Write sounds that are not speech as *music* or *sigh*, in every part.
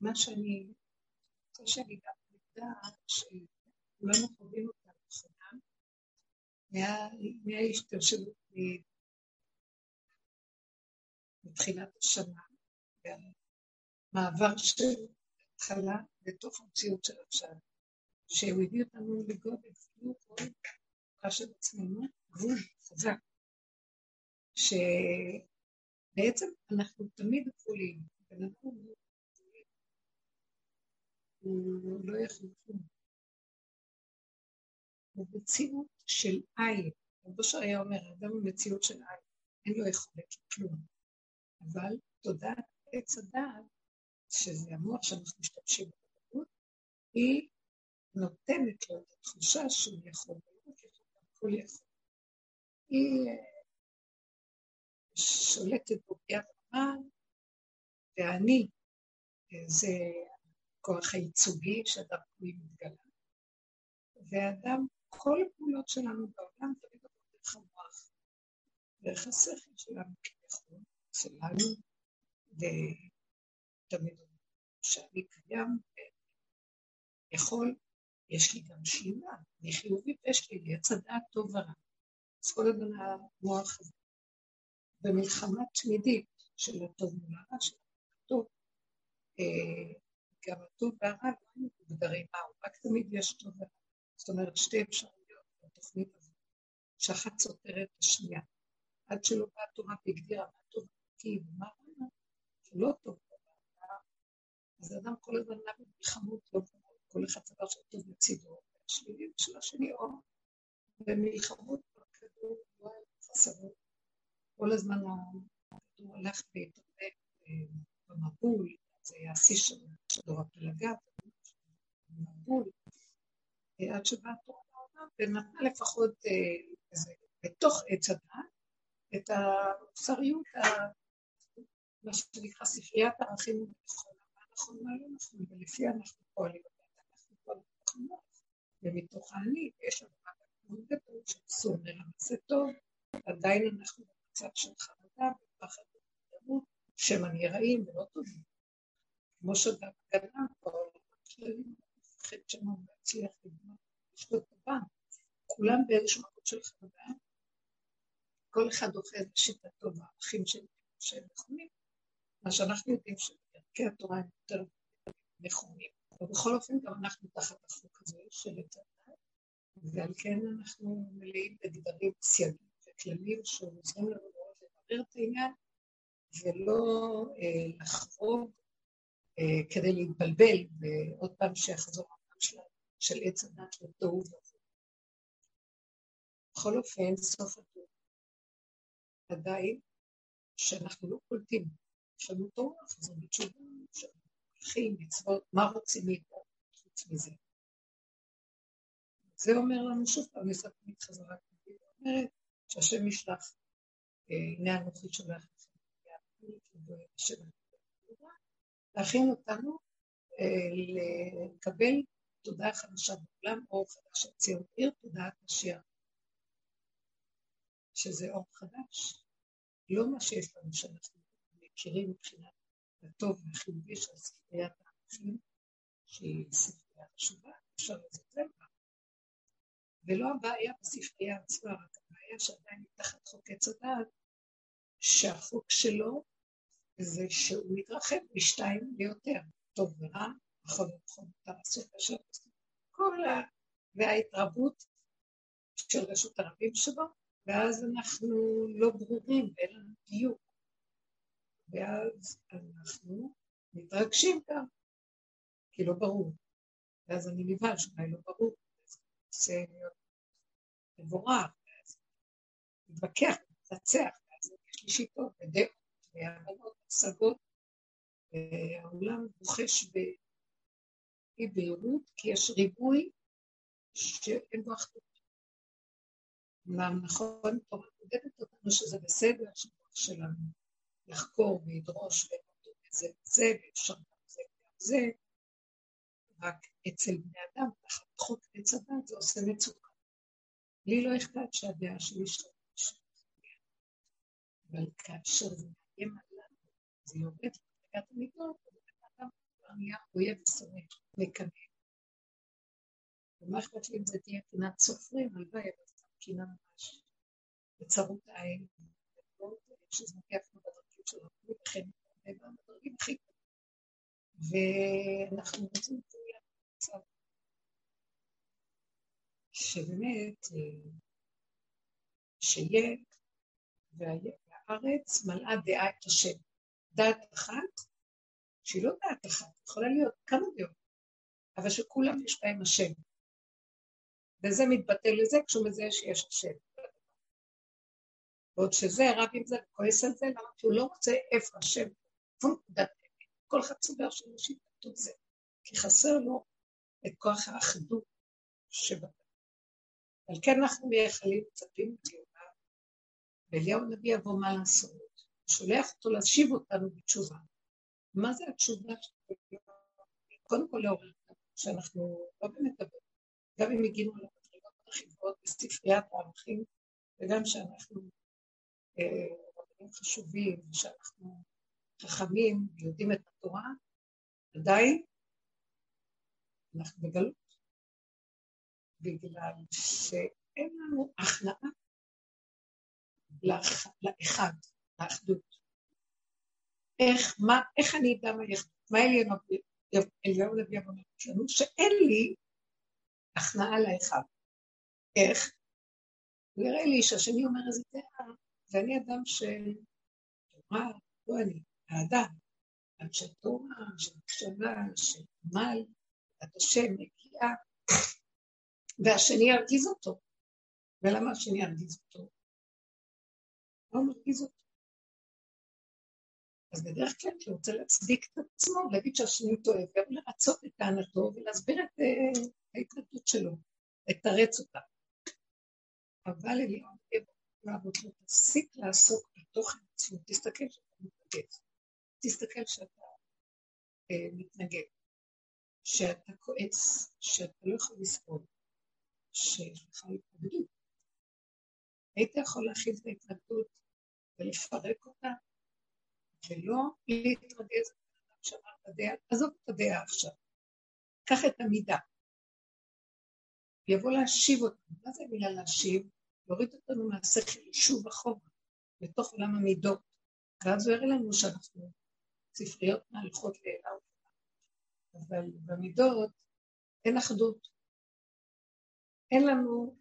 מה שאני רוצה שאני גם נדע שכולנו חווים אותה נכונה, מההשתלשלות מתחילת השנה, והמעבר של התחלה לתוך המציאות של עכשיו, שהוא הביא אותנו לגודל, כאילו כל של עצמנו, גבול חזק, שבעצם אנחנו תמיד גבולים, בן אדם הוא הוא לא יכול כלום. הוא מציאות של עין. רבו היה אומר, האדם הוא מציאות של עין, אין לו יכולת לכלום. אבל תודעת עץ הדעת, שזה המוח שאנחנו משתמשים בו, היא נותנת לו את התחושה שהוא יכול להיות, הכל יכול. היא אה, שולטת בו ביד רמה, ואני, אה, זה הכוח הייצוגי שדרכו היא מתגלה. ואדם, כל הפעולות שלנו בעולם תמיד עוברות דרך המוח, דרך השכל שלנו כביכול, שלנו, ותמיד שאני קיים, יכול, יש לי גם שלילה, אני חיובי ושלילי, עץ הדעת טוב ורע. אז כל הזמן המוח הזה. במלחמה תמידית של הטוב מול הרע, של הטוב, אה, גם הטוב והרע לא מוגדרים מהו, רק תמיד יש טוב ורע. זאת אומרת, שתי אפשרויות בתוכנית הזאת, שאחת סותרת השנייה. עד שלא באה תורה והגדירה מה טוב כי ומה רע, שלא טוב ורע, אז האדם כל הזמן נע במלחמות לא ברור, כל אחד סבר שטוב לצידו, והשלילי של השני, או במלחמות בכדור, לא היה חסרות. כל הזמן הכדור הלך והתערבק אה, במבול, זה היה השיא של דור הפלגה, מבול, עד שבאה התורה לעולם, ונתנה לפחות אה, בתוך עץ הדעת את המוסריות, מה שנקרא ספריית הערכים הנכונה, מה נכון מה לא נכון, ולפי אנחנו פועלים, אנחנו פועלים נכונות, ומתוך האני יש לנו רק מאוד גדול שאסור מרמז טוב, עדיין אנחנו במצב של חרדה ופחד ומודעות, שהם הנראים ולא טובים. כמו שבהפגנה בעולמות שלהם, מפחד שם להצליח לבנות, יש לו טובה. כולם באיזשהו מקום של חרדה, כל אחד אוכל בשיטתו בערכים שהם נכונים, מה שאנחנו יודעים שערכי התורה הם יותר נכונים. ובכל אופן גם אנחנו תחת החוק הזה של התורה, ועל כן אנחנו מלאים בגדרים, סייגים וכללים שעוזרים לנו מאוד לברר את העניין, ולא אה, לחרוג כדי להתבלבל, ועוד פעם שיחזור העולם של, עץ הדת לתוהו. בכל אופן, סוף התור, עדיין, שאנחנו לא קולטים, יש לנו תורה, חזור בתשובה, הולכים, מצוות, מה רוצים מאיתנו חוץ מזה? זה אומר לנו שוב פעם, מסתכלת חזרה, אומרת שהשם ישלח, אה, הנה אנוכי שולח לכם, להכין אותנו אה, לקבל תודעה חדשה בעולם, אור חדש של ציון עיר, תודעת משיח. שזה אור חדש, לא מה שיש לנו שאנחנו מכירים מבחינת הטוב והחיובי של ספריית הערכים, שהיא ספרייה חשובה, אפשר לזלזל בה. ולא הבעיה בספרייה עצמה, רק הבעיה שעדיין מתחת חוק עץ הדעת, שהחוק שלו זה שהוא מתרחב משתיים ליותר, טוב ורע, ונכון, מותר לעשות אשר כל ה... וההתרבות של רשות הרבים שבו, ואז אנחנו לא ברורים ואין לנו דיוק. ואז אנחנו מתרגשים גם, כי לא ברור. ואז אני נבהל שאולי לא ברור, אז אני רוצה להיות מבורך, ואז מתווכח, מתנצח, ואז יש לי שיטות ודעות והבנות השגות, העולם רוכש באי בהירות, כי יש ריבוי שאין בו אחדות. אמנם נכון, תורה מודדת אותנו שזה בסדר, שהכוח שלנו לחקור וידרוש ולדון בזה וזה, ואפשר גם זה וגם זה, רק אצל בני אדם, תחת חוק עץ הדת, זה עושה מצוקה. לי לא אכפת שהדעה שלי שלנו, אבל כאשר זה מאיים עליו, זה יורד לדרגת המידות, אדם כבר נהיה אויב ושונא, מקנא. ומה אכפת לי אם זה תהיה קנאת סופרים? הלוואי, אבל זו קינה ממש. בצרות העין, שזה מגיע אפילו בדרכים של הרבים, וכן בדרגים הכי ואנחנו רוצים להגיע למצב שבאמת, אה, שיהיה, והארץ מלאה דעה את השם. דעת אחת, שהיא לא דעת אחת, יכולה להיות כמה דעות, אבל שכולם יש בהם השם. וזה מתבטא לזה כשהוא מזהה שיש השם. ועוד שזה רב עם זה, כועס על זה, למה? כי הוא לא רוצה איפה השם, כל אחד סובר של אנשים כתוב זה, כי חסר לו את כוח האחדות שבא. על כן אנחנו מייחלים, מצפים ואליהו הנביא יבוא מה לעשות. שולח אותו להשיב אותנו בתשובה. מה זה התשובה? קודם כל לעורר שאנחנו לא באמת מדברים, גם אם הגיעו למדרגות הכי גבוהות בספריית הערכים, וגם שאנחנו אה, רבנים חשובים, ושאנחנו חכמים ויודעים את התורה, עדיין אנחנו בגלות. בגלל שאין לנו הכנעה לאחד, לאחדות. איך, מה, איך אני אדע מה יש, מה אליהו נביא אומר לנו? שאין לי הכנעה לאחד. איך? הוא יראה לי שהשני אומר איזה דעה, ואני אדם של תורה, לא אני, האדם, אנשי תורה, של הקשבה, של עמל, עד השם, נקייה, והשני ירגיז אותו. ולמה השני ירגיז אותו? לא מרגיז אותו. אז בדרך כלל הוא רוצה להצדיק את עצמו, להגיד שהשני טועה, גם לרצות את טענתו ולהסביר את uh, ההתנגדות שלו, לתרץ אותה. אבל אליהו לעבוד לו, תפסיק לעסוק בתוכן עצמו, תסתכל שאתה מתנגד, תסתכל שאתה uh, מתנגד, שאתה כועס, שאתה לא יכול לסבול, שיש לך התנגדות. היית יכול להכיל את ההתנגדות ולפרק אותה, ולא להתרגז בן שאמר את הדעה, עזוב את הדעה עכשיו. קח את המידה. יבוא להשיב אותנו. מה זה המילה להשיב? להוריד אותנו מהשכל שוב אחורה, לתוך עולם המידות. ואז הוא יראה לנו שאנחנו ספריות מהלכות לאלה אבל במידות אין אחדות. אין לנו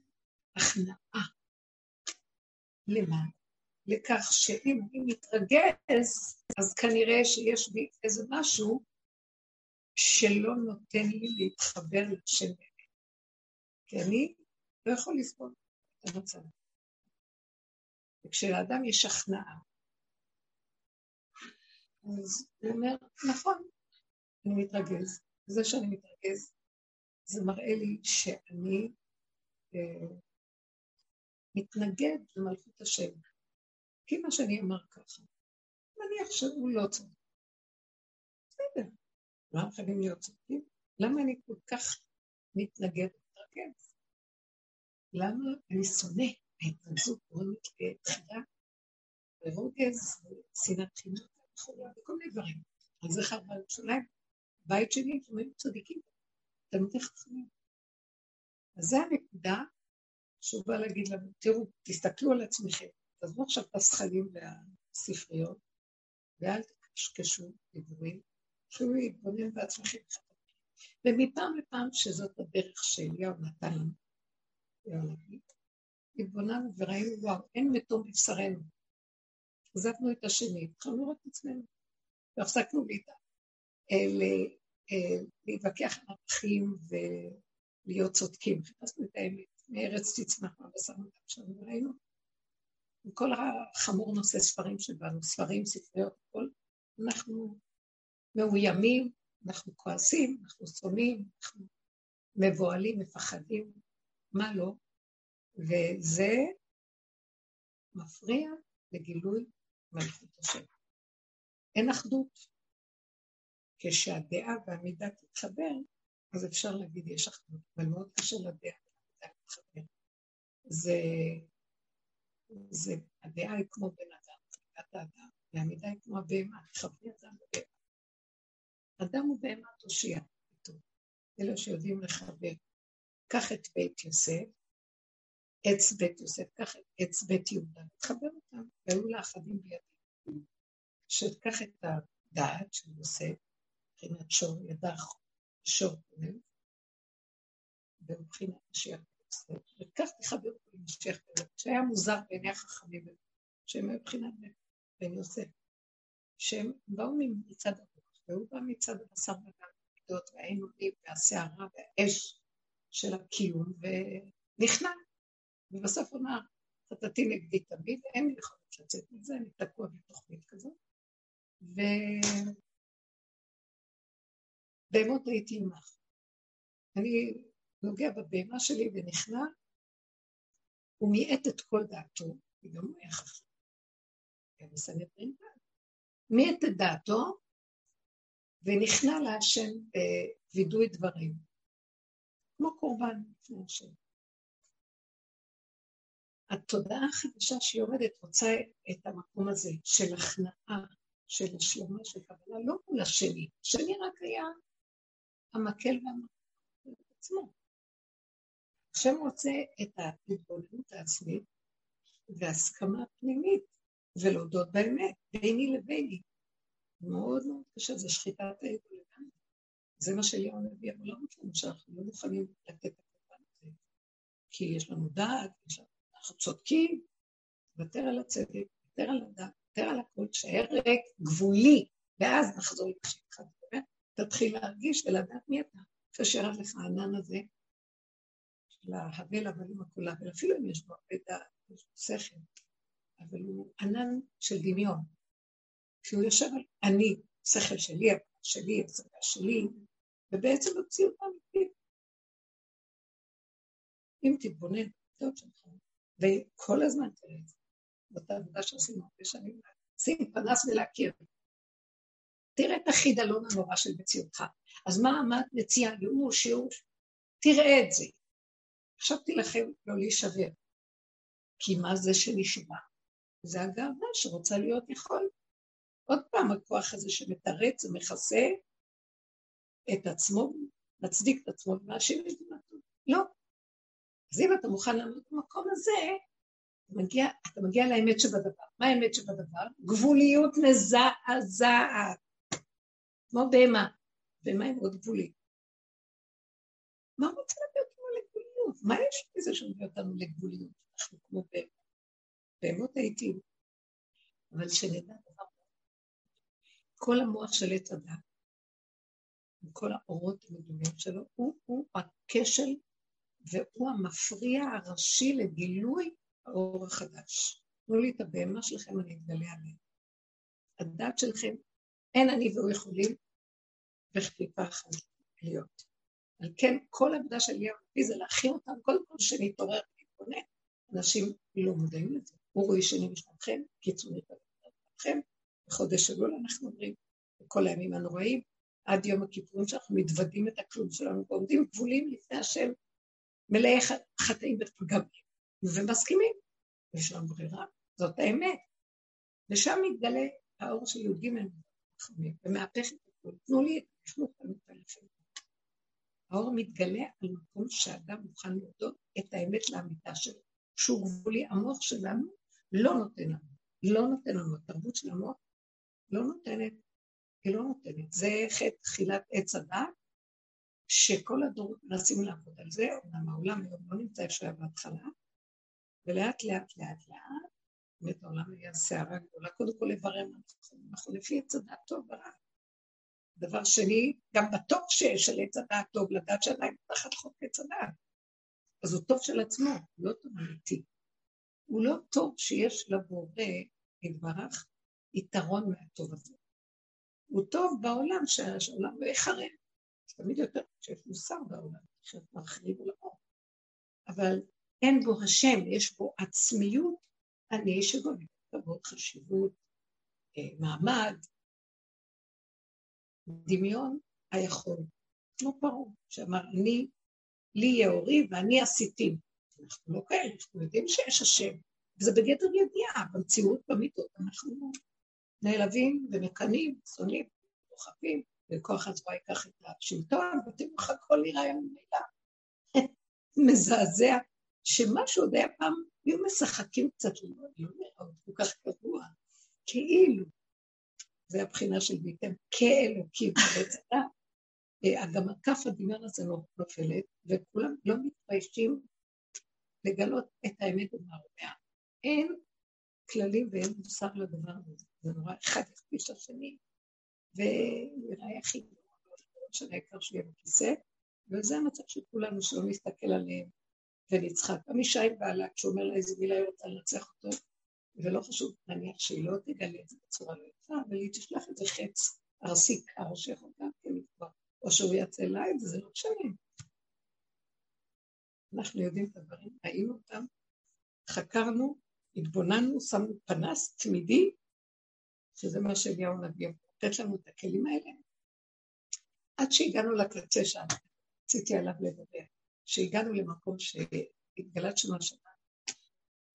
הכנעה. למה? לכך שאם אני מתרגז, אז כנראה שיש בי איזה משהו שלא נותן לי להתחבר לשם באמת. כי אני לא יכול לסבול את המצב. וכשלאדם יש הכנעה, אז הוא אומר, נכון, אני מתרגז. זה שאני מתרגז, זה מראה לי שאני אה, מתנגד למלכות השם. כי מה שאני אמר ככה, נניח שהוא לא צודק. בסדר, למה חייבים להיות צודקים? למה אני כל כך מתנגד ומתרגז? למה אני שונא? ההתנגדות גורמת לתחילה, ורוגז, ושנאת חינוך וכל מיני דברים. אז זה חרבה על בית שני, לפעמים צדיקים, תלמידי חכמים. אז זו הנקודה שהוא בא להגיד לנו, תראו, תסתכלו על עצמכם, תעזבו עכשיו את הזכלים והספריות, ואל תקשקשו דיבורים, תתחילו להתבונן בעצמכם. ומפעם לפעם שזאת הדרך שאליהו נתן לנו, התבוננו וראינו, וואו, אין מתום בבשרנו. עזבנו את השני, התחלנו לראות את עצמנו, והפסקנו להתווכח עם ערכים ולהיות צודקים. חיפשנו את האמת, מארץ תצמח מהבשר ודם שלנו, וראינו כל החמור נושא ספרים שבנו, ספרים, ספריות, הכל, אנחנו מאוימים, אנחנו כועסים, אנחנו שונאים, אנחנו מבוהלים, מפחדים, מה לא? וזה מפריע לגילוי מלכות השם. אין אחדות. כשהדעה והמידה תתחבר, אז אפשר להגיד יש אחדות, אבל מאוד קשה לדעה והמידה להתחבר. זה זה, הדעה היא כמו בן אדם, חלקת האדם, והמידה היא כמו הבהמה, חברי אדם ובהמה. אדם הוא בהמה תושיע. אלו שיודעים לחבר. קח את בית יוסף, עץ בית יוסף, קח את עץ בית יהודה, תחבר אותם, והיו לאחדים בידים. שתקח את הדעת של יוסף, מבחינת שור ידך, שור ומבחינת משיח וכך תחבר יוסף, שהיה מוזר בעיני החכמים, שהם היו מבחינת בן יוסף, שהם באו מצד הרוח, והוא בא מצד הבשר ודם, המידות והאין והסערה והאש של הקיום, ונכנע. ובסוף אמר, חטאתי נגדי תמיד, אין לי יכולת לצאת מזה, אני תקוע בתוכנית כזאת. ובהמות הייתי עמך. אני נוגע בבהמה שלי ונכנע, הוא מיעט את כל דעתו, וגם הוא היה חכם. גם מסנהדרין מיעט את דעתו, ונכנע להשם בווידוי דברים, כמו קורבן לפני השם. התודעה החדשה שהיא עומדת רוצה את המקום הזה של הכנעה, של השלמה, של קבלה, לא מול השני. השני רק היה המקל והמקל עצמו. השם רוצה את ההתבוננות העצמית והסכמה פנימית, ולהודות באמת, ביני לביני. מאוד מאוד קשה, זה שחיטת האגו לגמרי. זה מה שאליהו הנביא אמר לנו לנו, שאנחנו לא מוכנים לתת את הקורבן הזה. כי יש לנו דעת, אנחנו צודקים, תוותר על הצדק, תוותר על הדעת, תוותר על הכל, תשאר ריק, גבולי, ואז נחזור למה שהתחלתי לדבר, תתחיל להרגיש ולדעת מי אתה. שירד לך הענן הזה, של ההבל הבלים הכולה, ואפילו אם יש בו הרבה דעת, יש בו שכל, אבל הוא ענן של דמיון. כשהוא יושב על אני, שכל שלי, שלי, הצגה שלי, ובעצם המציאות האמיתית. אם תתבונן בטעות שלך, וכל הזמן תראה את זה, זאת העבודה שעשינו הרבה שנים, שים פנס ולהכיר. תראה את החידלון הנורא של מציאותך. אז מה, מה את מציעה? ייאוש, ייאוש. תראה את זה. עכשיו תילחם לא להישבר. כי מה זה שנשמע? זה הגאווה שרוצה להיות יכול. עוד פעם, הכוח הזה שמתרץ ומכסה את עצמו, מצדיק את עצמו ומאשים את דמתו. לא. אז אם אתה מוכן לעמוד במקום הזה, אתה מגיע, אתה מגיע לאמת שבדבר. מה האמת שבדבר? גבוליות מזעזעת. כמו בהמה. בהמה היא מאוד גבולית. מה רוצה? מה יש בזה שמביא אותנו לגבוליות? אנחנו כמו. בהמות הייתי. אבל שנדע דבר כל המוח של עץ הדת, עם כל האורות המדומים שלו, הוא, הוא הכשל והוא המפריע הראשי לגילוי האור החדש. תנו לי את הבהמה שלכם, אני אתגלה עליהם. הדת שלכם, אין אני והוא יכולים בכפיפה אחת להיות. על כן, כל העבודה של אליהו הנביא זה להכין אותם, כל שנתעורר ונתבונן. אנשים לא מודעים לזה. הוא רואה שני משנתכם, קיצונית לכם, בחודש אלול אנחנו אומרים, בכל הימים הנוראים, עד יום הכיפורים שאנחנו מתוודים את הכלום שלנו ועומדים גבולים לפני השם, מלאי חטאים ופגמים, ומסכימים. יש לנו ברירה, זאת האמת. ושם מתגלה האור של י"ג חכמים, ומהפך את הכול. תנו לי את החינוך המתעלפים. האור מתגלה על מקום שאדם מוכן להודות את האמת לאמיתה שלו. שהוא גבולי, המוח שלנו לא נותן לנו, לא נותן לנו, התרבות של המוח לא נותנת, היא לא נותנת. זה חטא תחילת עץ הדת, שכל הדורות מנסים לעבוד על זה, אמנם העולם היום לא נמצא איפה שהיה בהתחלה, ולאט לאט לאט לאט, באמת העולם היה סערה גדולה, קודם כל לברר מה אנחנו לפי עץ הדעת טוב ורע. דבר שני, גם בטוב שיש של עץ הדעת טוב, לדעת שעדיין תחת חוק עץ הדעת. אז הוא טוב של עצמו, לא טוב אמיתי. הוא לא טוב שיש לבורא, יתברך, יתרון מהטוב הזה. הוא טוב בעולם, שהעולם לא יחרב. תמיד יותר שיש מוסר בעולם, שאתה מחריב עולמו. אבל אין בו השם, יש בו עצמיות, אני שגונן כבוד, חשיבות, אה, מעמד, דמיון היכול, כמו פרעה, שאמר, אני, לי יהיה אורי ואני עשיתים. אנחנו לא כאלה, אנחנו יודעים שיש השם, וזה בגדר ידיעה, במציאות, במיטות, אנחנו נעלבים ומקנאים, שונאים, דוחפים, וכוח הזרוע ייקח את השלטון, ותראו איך הכל נראה ממילא. מזעזע, שמשהו עוד היה פעם, היו משחקים קצת, לא, לא נראה כל כך קבוע, כאילו. זה הבחינה של ביתם כאלוקים בצדה. אה, גם כף הדמיון הזה לא נופלת, וכולם לא מתביישים לגלות את האמת במערומיה. אין כללים ואין מוסר לדבר הזה. זה נורא, אחד יכפיש לשני, ונראה הכי לא משנה העיקר שיהיה בכיסא, וזה המצב של כולנו, שלא נסתכל עליהם ונצחק. עם בעלה, כשהוא אומר לה איזה מילה היא רוצה לנצח אותו, ולא חשוב, נניח שהיא לא תגלה את זה בצורה לא יפה, אבל היא תשלח את זה חץ ארסי קר שיכול גם כן לקבוע, או שהוא יצא לה את זה, זה לא משנה. אנחנו יודעים את הדברים, ראינו אותם, חקרנו, התבוננו, שמנו פנס תמידי, שזה מה שאליהו נביא, לתת לנו את הכלים האלה. עד שהגענו לקצה שם, רציתי עליו לדבר, שהגענו למקום שהתגלת שנה שנה,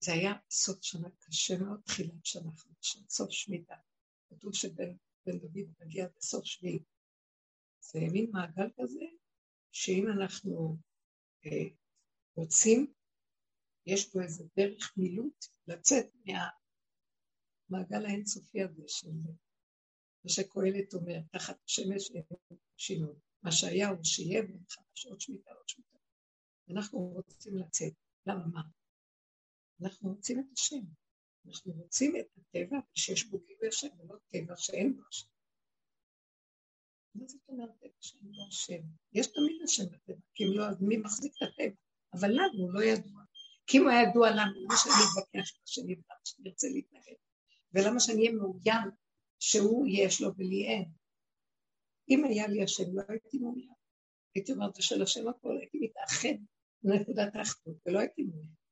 זה היה סוף שנה קשה מאוד, תחילת שנה חדשה, סוף שמיטה. כתוב שבן דוד מגיע בסוף שביעי. זה מין מעגל כזה, שאם אנחנו אה, רוצים, יש פה איזה דרך מילוט לצאת מהמעגל האינסופי הזה של מה שקהלת אומר, תחת השמש אין שינוי. מה שהיה הוא שיהיה וחדש עוד שמיטה עוד שמיטה. אנחנו רוצים לצאת. למה מה? אנחנו רוצים את השם. אנחנו רוצים את הטבע שיש בו גילוי השם, ולא טבע שאין בו השם. מה זאת אומרת טבע שאין בו השם? יש תמיד השם בטבע, כי אם לא, אז מי מחזיק את הטבע? אבל לנו הוא לא ידוע. כי אם הוא היה ידוע לנו, למה שאני אתווכח עם השני ולמה שאני ארצה להתנהל? ולמה שאני אהיה מאוים שהוא יש לו ולי אין? אם היה לי השם, לא הייתי מאוים. הייתי אומרת, של השם הכל, הייתי מתאחד לנקודת האחדות, ולא הייתי מאוים.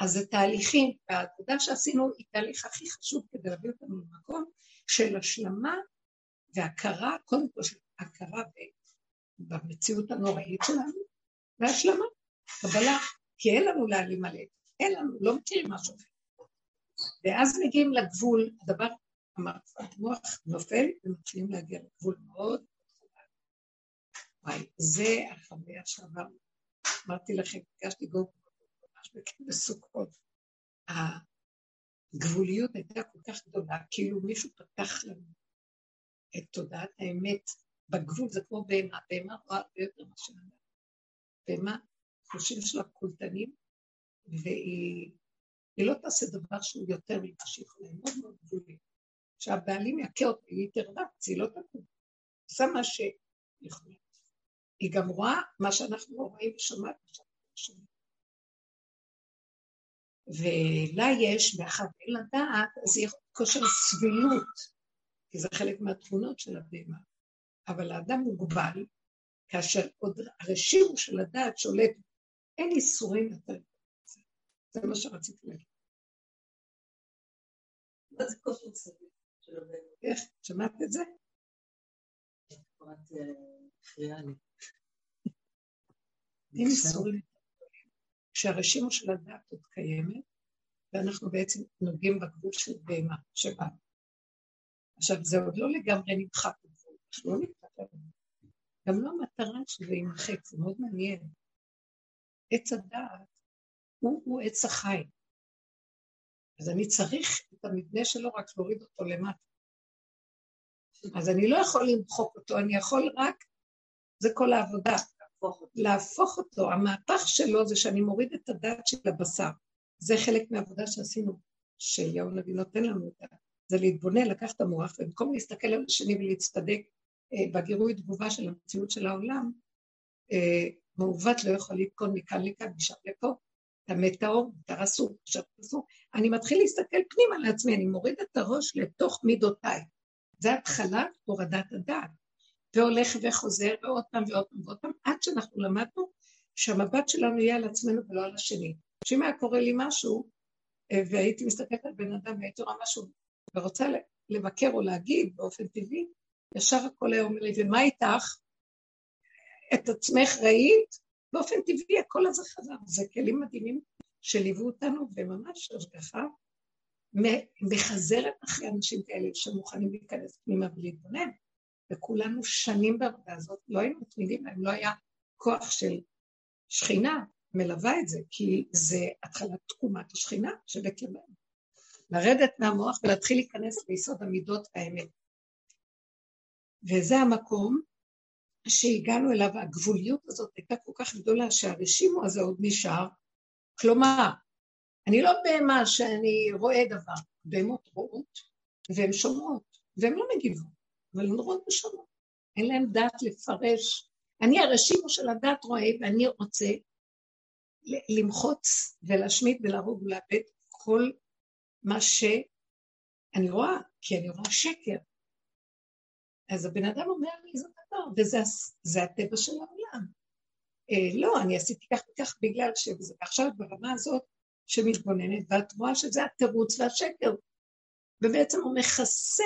אז זה תהליכים, והעבודה שעשינו היא תהליך הכי חשוב כדי להביא אותנו למקום של השלמה והכרה, קודם כל של הכרה במציאות הנוראית שלנו, והשלמה, קבלה, כי אין לנו להעלים עליהם, אין לנו, לא מכירים משהו אחר. ואז מגיעים לגבול, הדבר, המוח נופל ומתחילים להגיע לגבול מאוד וואי, זה החוויה שעברנו. אמרתי לכם, ביקשתי גו בסוכות. הגבוליות הייתה כל כך גדולה, כאילו מישהו פתח לנו את תודעת האמת בגבול, זה כמו בהמה, בהמה רואה הרבה יותר מאשר אדם. בהמה, חושים שלה קולטנים, והיא לא תעשה דבר שהוא יותר מתשיך עליהם, מאוד מאוד גבולי. שהבעלים יכה אותה, היא תרבץ, היא לא תקום. עושה מה שהיא יכולה. היא גם רואה מה שאנחנו לא רואים ושומעת שומעים. ולה יש, מאחר ואין לה דעת, אז היא כושר סבילות, כי זה חלק מהתכונות של הבהמה. אבל האדם מוגבל, כאשר עוד הרשימו של הדעת שולט, אין איסורים יותר. זה מה שרציתי להגיד. מה זה כושר סביל של הבהמה? איך? שמעת את זה? אין איסורים. כשהרשימו של הדת עוד קיימת, ואנחנו בעצם נוגעים בגבול של בהמה שבאנו. עכשיו, זה עוד לא לגמרי נמחק בגבול, אנחנו לא נמחק לנו. גם לא המטרה שזה יימחק, זה מאוד מעניין. עץ הדעת הוא, הוא עץ החי. אז אני צריך את המבנה שלו רק להוריד אותו למטה. אז אני לא יכול למחוק אותו, אני יכול רק, זה כל העבודה, להפוך אותו. להפוך אותו. המהפך שלו זה שאני מוריד את הדעת של הבשר. זה חלק מהעבודה שעשינו, שאליהו הנביא נותן לנו אותה. זה להתבונן, לקחת את המוח, ובמקום להסתכל על השני ולהצטדק אה, בגירוי תגובה של המציאות של העולם, אה, מעוות לא יכול לתקון מכאן לכאן, משם לפה. טמא טהור, מותר אסור, עכשיו אסור. אני מתחיל להסתכל פנימה לעצמי, אני מוריד את הראש לתוך מידותיי. זה התחלת הורדת הדעת. והולך וחוזר, ועוד פעם ועוד פעם ועוד פעם, עד שאנחנו למדנו שהמבט שלנו יהיה על עצמנו ולא על השני. שאם היה קורה לי משהו, אה, והייתי מסתכלת על בן אדם והייתי רואה משהו, ורוצה לבקר או להגיד באופן טבעי, ישר הכל היה אומר לי, ומה איתך? את עצמך ראית? באופן טבעי הכל הזה חזר. זה כלים מדהימים שליוו אותנו, וממש השגחה מחזרת אחרי אנשים כאלה שמוכנים להיכנס פנימה ולהתבונן. וכולנו שנים בעבודה הזאת, לא היינו מתמידים להם, לא היה כוח של שכינה מלווה את זה, כי זה התחלת תקומת השכינה של בקרבנו. לרדת מהמוח ולהתחיל להיכנס ליסוד המידות האמת. וזה המקום שהגענו אליו, הגבוליות הזאת הייתה כל כך גדולה שהרשימו הזה עוד נשאר. כלומר, אני לא בהמה שאני רואה דבר, בהמות רואות והן שומעות, והן לא מגיבות, אבל הן רואות ושומעות. אין להן דעת לפרש. אני הרשימו של הדעת רואה, ואני רוצה למחוץ ולהשמיד ולהרוג ולאבד כל מה שאני רואה, כי אני רואה שקר. אז הבן אדם אומר לי, זה דבר, וזה הטבע של העולם. אה, לא, אני עשיתי כך וכך בגלל שזה, עכשיו ברמה הזאת שמתבוננת, ואת רואה שזה התירוץ והשקר. ובעצם הוא מכסה,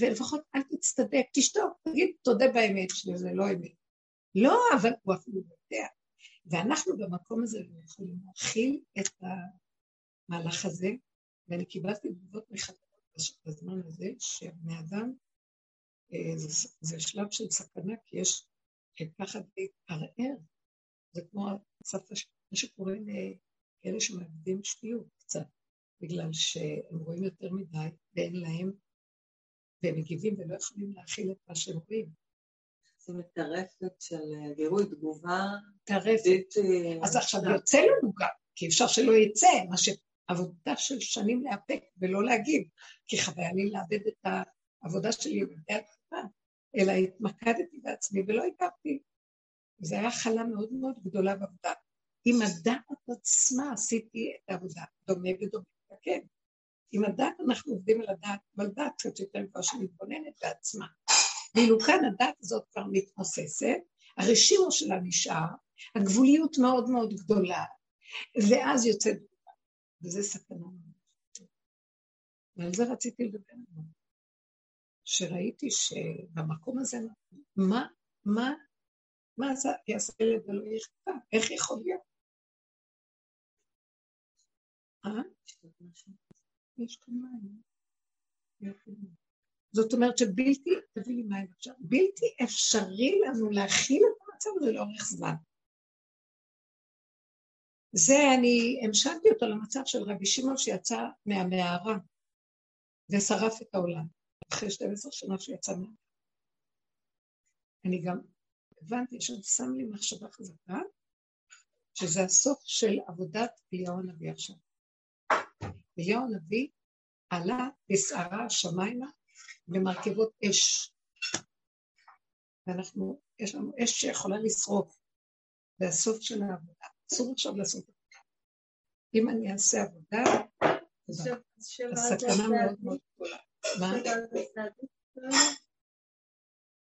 ולפחות אל תצטדק, תשתוק, תגיד, תודה באמת שזה לא אמת. לא, אבל הוא אפילו יודע. ואנחנו במקום הזה יכולים להכיל את המהלך הזה, ואני קיבלתי תגובות מחברות בזמן הזה, שבני אדם, אה, זה, זה שלב של סכנה, כי יש פחד להתערער. זה כמו השפה, מה שקורה לאלה שמאבדים שפיות קצת, בגלל שהם רואים יותר מדי ואין להם, והם מגיבים ולא יכולים להכיל את מה שהם רואים. זה מטרפת של אה, גירוי תגובה. טרפת. אז עכשיו יוצא לנו גם, כי אפשר שלא יצא, מה שעבודה של שנים להיאפק ולא להגיב, כי חוויה לי לאבד את העבודה שלי בבתי התחומה, אלא התמקדתי בעצמי ולא הגבתי. זו הייתה חלה מאוד מאוד גדולה בעבודה. עם הדעת עצמה עשיתי את העבודה, דומה ודומה, כן. עם הדעת אנחנו עובדים על הדעת, אבל דעת קצת יותר כבר שמתבוננת בעצמה. ואילו כאן הדת הזאת כבר מתמוססת, הרשימו שלה נשאר, הגבוליות מאוד מאוד גדולה, ואז יוצא דוגמה, וזה סכנה מאוד. ועל זה רציתי לדבר עליו. שראיתי שבמקום הזה, מה, מה, מה זה יעשה ילד ולא יכתב? איך יכול להיות? אה? יש כאן מים. זאת אומרת שבלתי, תביא לי מים עכשיו, בלתי אפשרי לנו להכיל את המצב הזה לאורך זמן. זה אני המשלתי אותו למצב של רבי שמעון שיצא מהמערה ושרף את העולם, אחרי 12 שנה שהוא יצא מהמערה. אני גם הבנתי שעוד שם לי מחשבה חזקה, שזה הסוף של עבודת אליהו הנביא עכשיו. אליהו הנביא עלה בסערה השמיימה במרכבות אש. ואנחנו, יש לנו אש שיכולה לשרוף. זה הסוף של העבודה. אסור עכשיו לעשות עבודה. אם אני אעשה עבודה, הסכנה מאוד מאוד גדולה. מה?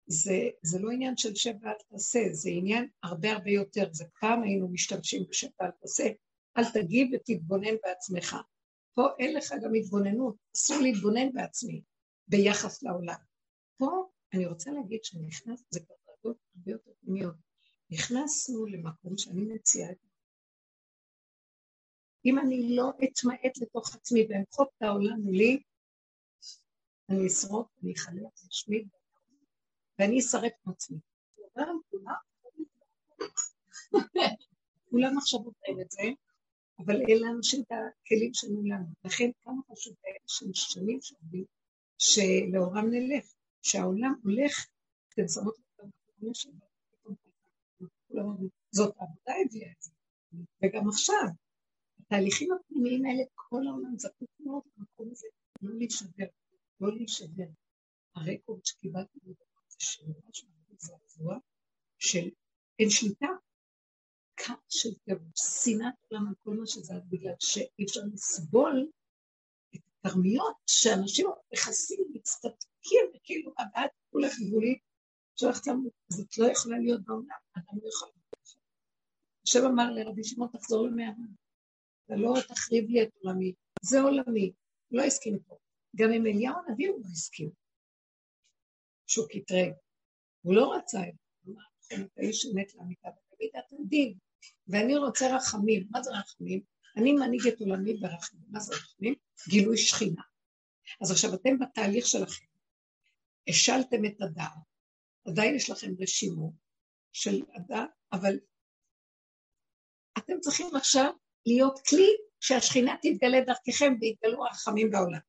זה, זה לא עניין של שב ואל תעשה, זה עניין הרבה הרבה יותר. זה פעם היינו משתמשים בשב ואל תעשה. אל תגיב ותתבונן בעצמך. פה אין לך גם התבוננות, אסור להתבונן בעצמי. ביחס לעולם. פה אני רוצה להגיד שנכנס, זה כבר דרגות הרבה יותר פנימיות. נכנסנו למקום שאני מציעה את אם אני לא אתמעט לתוך עצמי ואמחוק את העולם מולי, אני אשרוף, אני אחלק, אני אשמיד, ואני אשרף את עצמי. כולם עכשיו עוברים את זה, אבל אלה אנשים את הכלים שלנו לנו. לכן כמה חשוב שהם שנים שעובדים שלאורם נלך, שהעולם הולך, אתם שמות לב זאת העבודה הביאה את זה, וגם עכשיו, התהליכים הפנימיים האלה, כל העולם זקוק מאוד במקום הזה, לא להישבר, לא להישבר. הרקורד שקיבלתי זה שממש זעזוע של אין שליטה, כמה של שנאת עולם על כל מה שזה, בגלל שאי אפשר לסבול תרמיות שאנשים מכסים, מצטדקים, וכאילו הבעת כולה חיבולית שהולכת למות, זאת לא יכולה להיות בעולם, אדם לא יכול להיות. השם אמר לרבי שמעון, תחזור למערה, ולא תחריב לי את עולמי, זה עולמי, הוא לא הסכים איתו. גם עם אליהו הנביא הוא לא הסכים, שהוא קטרג. הוא לא רצה את זה, הוא אמר, נכון, אתה איש אמת לאמיתה, ובמידת הדין, ואני רוצה רחמים. מה זה רחמים? אני מנהיג את עולמי ברחמים. מה זה רחמים? גילוי שכינה. אז עכשיו אתם בתהליך שלכם. השלתם את הדעת. עדיין יש לכם רשימו של הדעת, אבל אתם צריכים עכשיו להיות כלי שהשכינה תתגלה דרככם ויתגלו הרחמים בעולם.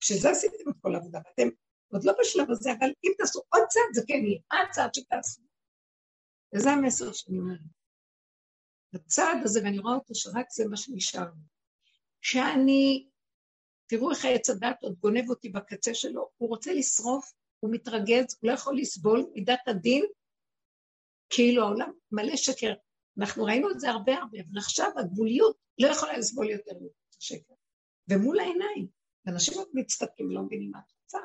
שזה עשיתם את כל העבודה, ואתם עוד לא בשלב הזה, אבל אם תעשו עוד צעד זה כן יהיה, מה הצעד שתעשו? וזה המסר שאני אומרת. הצעד הזה, ואני רואה אותו שרק זה מה שנשאר לי. שאני, תראו איך העץ הדת עוד גונב אותי בקצה שלו, הוא רוצה לשרוף, הוא מתרגז, הוא לא יכול לסבול מידת הדין, כאילו העולם מלא שקר. אנחנו ראינו את זה הרבה הרבה, אבל עכשיו הגבוליות לא יכולה לסבול יותר את השקר. ומול העיניים, אנשים עוד מצטדקים ולא מבינים מה את רוצה,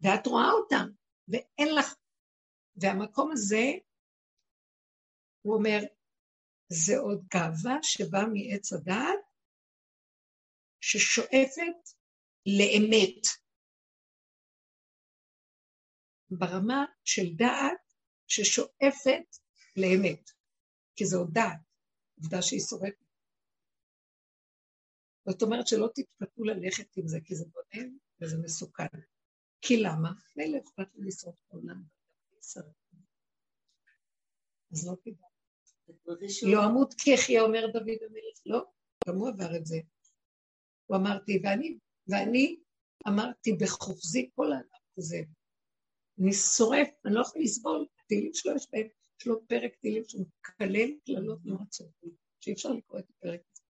ואת רואה אותם, ואין לך... והמקום הזה, הוא אומר, זה עוד גאווה שבאה מעץ הדעת, ששואפת לאמת. ברמה של דעת ששואפת לאמת, כי עוד דעת, עובדה שהיא שורפת. זאת אומרת שלא תתפתו ללכת עם זה, כי זה בונן וזה מסוכן. כי למה? מילא אכפת לי לשרוף את העולם. אז לא כדאי. לא אמות כי אחיה, אומר דוד המלך, לא, גם הוא עבר את זה. הוא אמרתי, ואני, ואני אמרתי בחופזי כל העולם הזה, אני שורף, אני לא יכול לסבול, התהילים שלו יש בהם, יש לו פרק תהילים שהוא מקלל קללות נועצות, שאי אפשר לקרוא את הפרק הזה.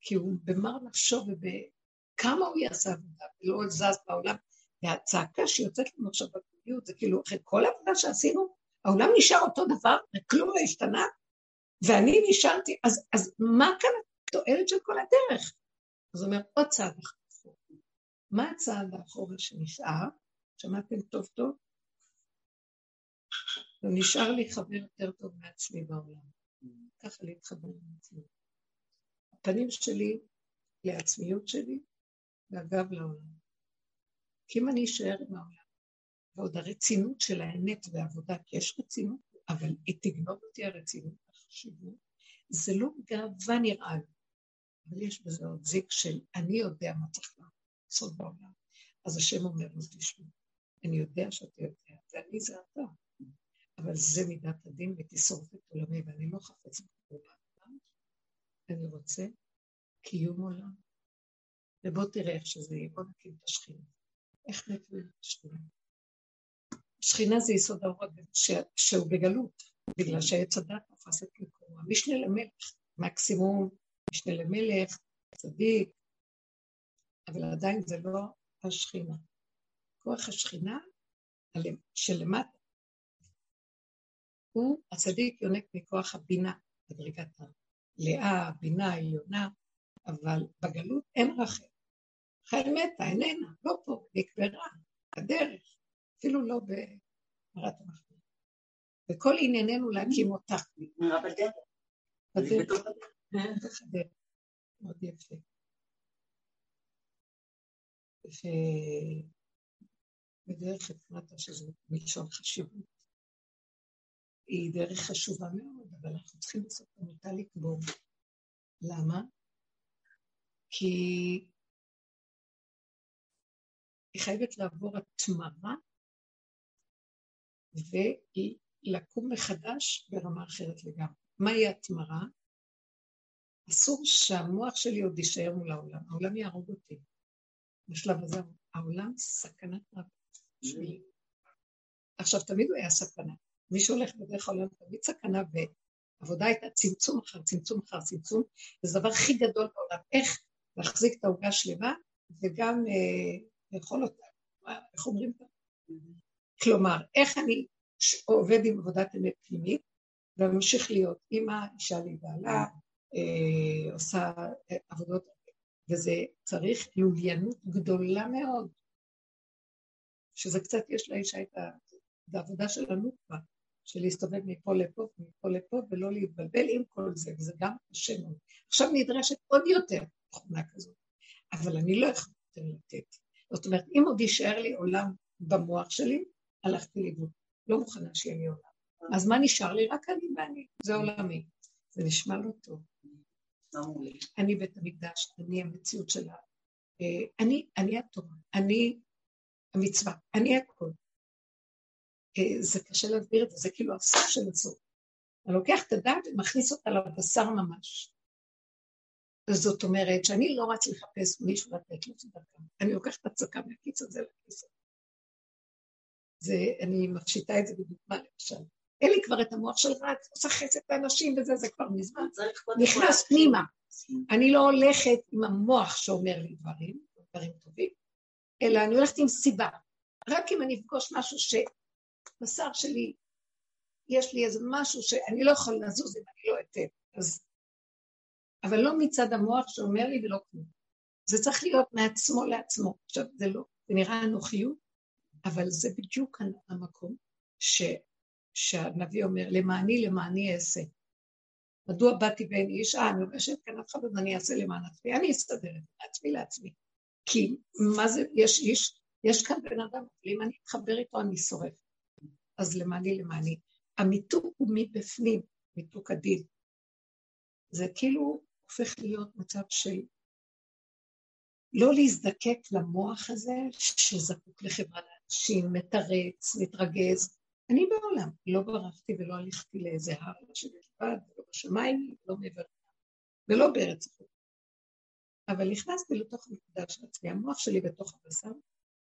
כי הוא במר נפשו ובכמה הוא יעשה עבודה, ולא זז בעולם. והצעקה שיוצאת לנו עכשיו בגבוליות, זה כאילו, אחרי כל העבודה שעשינו, העולם נשאר אותו דבר, וכלום לא השתנה, ואני נשארתי, אז, אז מה כאן התועלת של כל הדרך? אז הוא אומר, עוד צעד אחר. מה הצעד האחורי שנשאר? שמעתם טוב טוב? ונשאר לי חבר יותר טוב מעצמי בעולם. ככה להתחבר לעצמי. הפנים שלי לעצמיות שלי והגב לעולם. כי אם אני אשאר עם העולם, ועוד הרצינות של האמת והעבודה, כי יש רצינות, אבל היא תגנוב אותי הרצינות, החשיבות, זה לא גאווה נראה לי, אבל יש בזה עוד זיק של אני יודע מה צריך לעשות בעולם. אז השם אומר לו, תשמע, אני יודע שאתה יודע, ואני זה אתה, אבל זה מידת הדין ותשרוף את עולמי, ואני לא חפץ בקרובה. אני רוצה קיום עולם. ובוא תראה איך שזה יהיה, בוא נקים את השכינה. איך נקים את השכינה? שכינה זה יסוד האור שהוא בגלות, בגלל שעץ הדת תפס את מקומו. המשנה למלך, מקסימום משנה למלך, צדיק, אבל עדיין זה לא השכינה. כוח השכינה שלמטה הוא הצדיק יונק מכוח הבינה בדרגת לאה, בינה עליונה, אבל בגלות אין רחל. רחל מתה, איננה, לא פה, נקברה, בדרך, אפילו לא במערת המחנה. וכל ענייננו להקים אותה. בדרך. בדרך. מאוד יפה. ובדרך הפרעת שזה מלשון חשיבות. היא דרך חשובה מאוד, אבל אנחנו צריכים לעשות עמותה לקבור. למה? כי היא חייבת לעבור התמרה ולקום מחדש ברמה אחרת לגמרי. מהי התמרה? אסור שהמוח שלי עוד יישאר מול העולם, העולם יהרוג אותי. בשלב הזה העולם סכנת מוות בשבילי. עכשיו, תמיד הוא היה סכנה. מי שהולך בדרך העולם תמיד סכנה, ועבודה הייתה צמצום אחר צמצום אחר צמצום, וזה הדבר הכי גדול בעולם, איך להחזיק את העוגה שלמה, וגם אה, לאכול אותה, איך אומרים? כלומר, איך אני עובד עם עבודת אמת פנימית, וממשיך להיות אימא, אישה לי בעלה, אה, עושה אה, עבודות, וזה צריך לוליינות גדולה מאוד, שזה קצת, יש לאישה את העבודה של הנוקבה, של להסתובב מפה לפה ומפה לפה ולא להתבלבל עם כל זה, וזה גם קשה מאוד. עכשיו נדרשת עוד יותר תכונה כזאת, אבל אני לא יכולה יותר לתת. זאת אומרת, אם עוד יישאר לי עולם במוח שלי, הלכתי לאיבוד. לא מוכנה שיהיה לי עולם. אז מה נשאר לי? רק אני ואני, זה עולמי. זה נשמע לא טוב. אני בית המקדש, אני המציאות שלה. אה, אני, אני התורה, אני המצווה, אני הכל. אה, זה קשה להסביר את זה, זה כאילו הסוף של הסוף. אני לוקח את הדעת ומכניס אותה לבשר ממש. זאת אומרת שאני לא רץ לחפש מישהו לתת לו צדקה. אני לוקחת את הצדקה מהכיס הזה לכיס הזה. זה, אני מפשיטה את זה בדוגמה למשל. אין לי כבר את המוח של רץ, עושה חסד לאנשים וזה, זה כבר מזמן. נכנס פנימה. אני לא הולכת עם המוח שאומר לי דברים, דברים טובים, אלא אני הולכת עם סיבה. רק אם אני אפגוש משהו שבשר שלי, יש לי איזה משהו שאני לא יכול לזוז אם אני לא אתן, אז... אבל לא מצד המוח שאומר לי ולא כלום. זה צריך להיות מעצמו לעצמו. עכשיו, זה לא, זה נראה אנוכיות, אבל זה בדיוק המקום ש, שהנביא אומר, למעני למעני אעשה. מדוע באתי ואין איש? אה, אני יושבת כאן אף אחד אז אני אעשה למען עצמי, אני אסתדר את זה, לעצמי. כי מה זה, יש איש, יש כאן בן אדם, ואם אני אתחבר איתו אני שורף. אז למעני למעני. המיתוק הוא מבפנים, מיתוק הדין. זה כאילו הופך להיות מצב של לא להזדקק למוח הזה שזקוק לחברת אנשים, מתרץ, מתרגז. אני בעולם, לא ברחתי ולא הלכתי לאיזה הר לשבת לבד, ולא בשמיים, ולא מעבר ולא בארץ החוק. אבל נכנסתי לתוך הנקודה של עצמי, המוח שלי בתוך הבשר,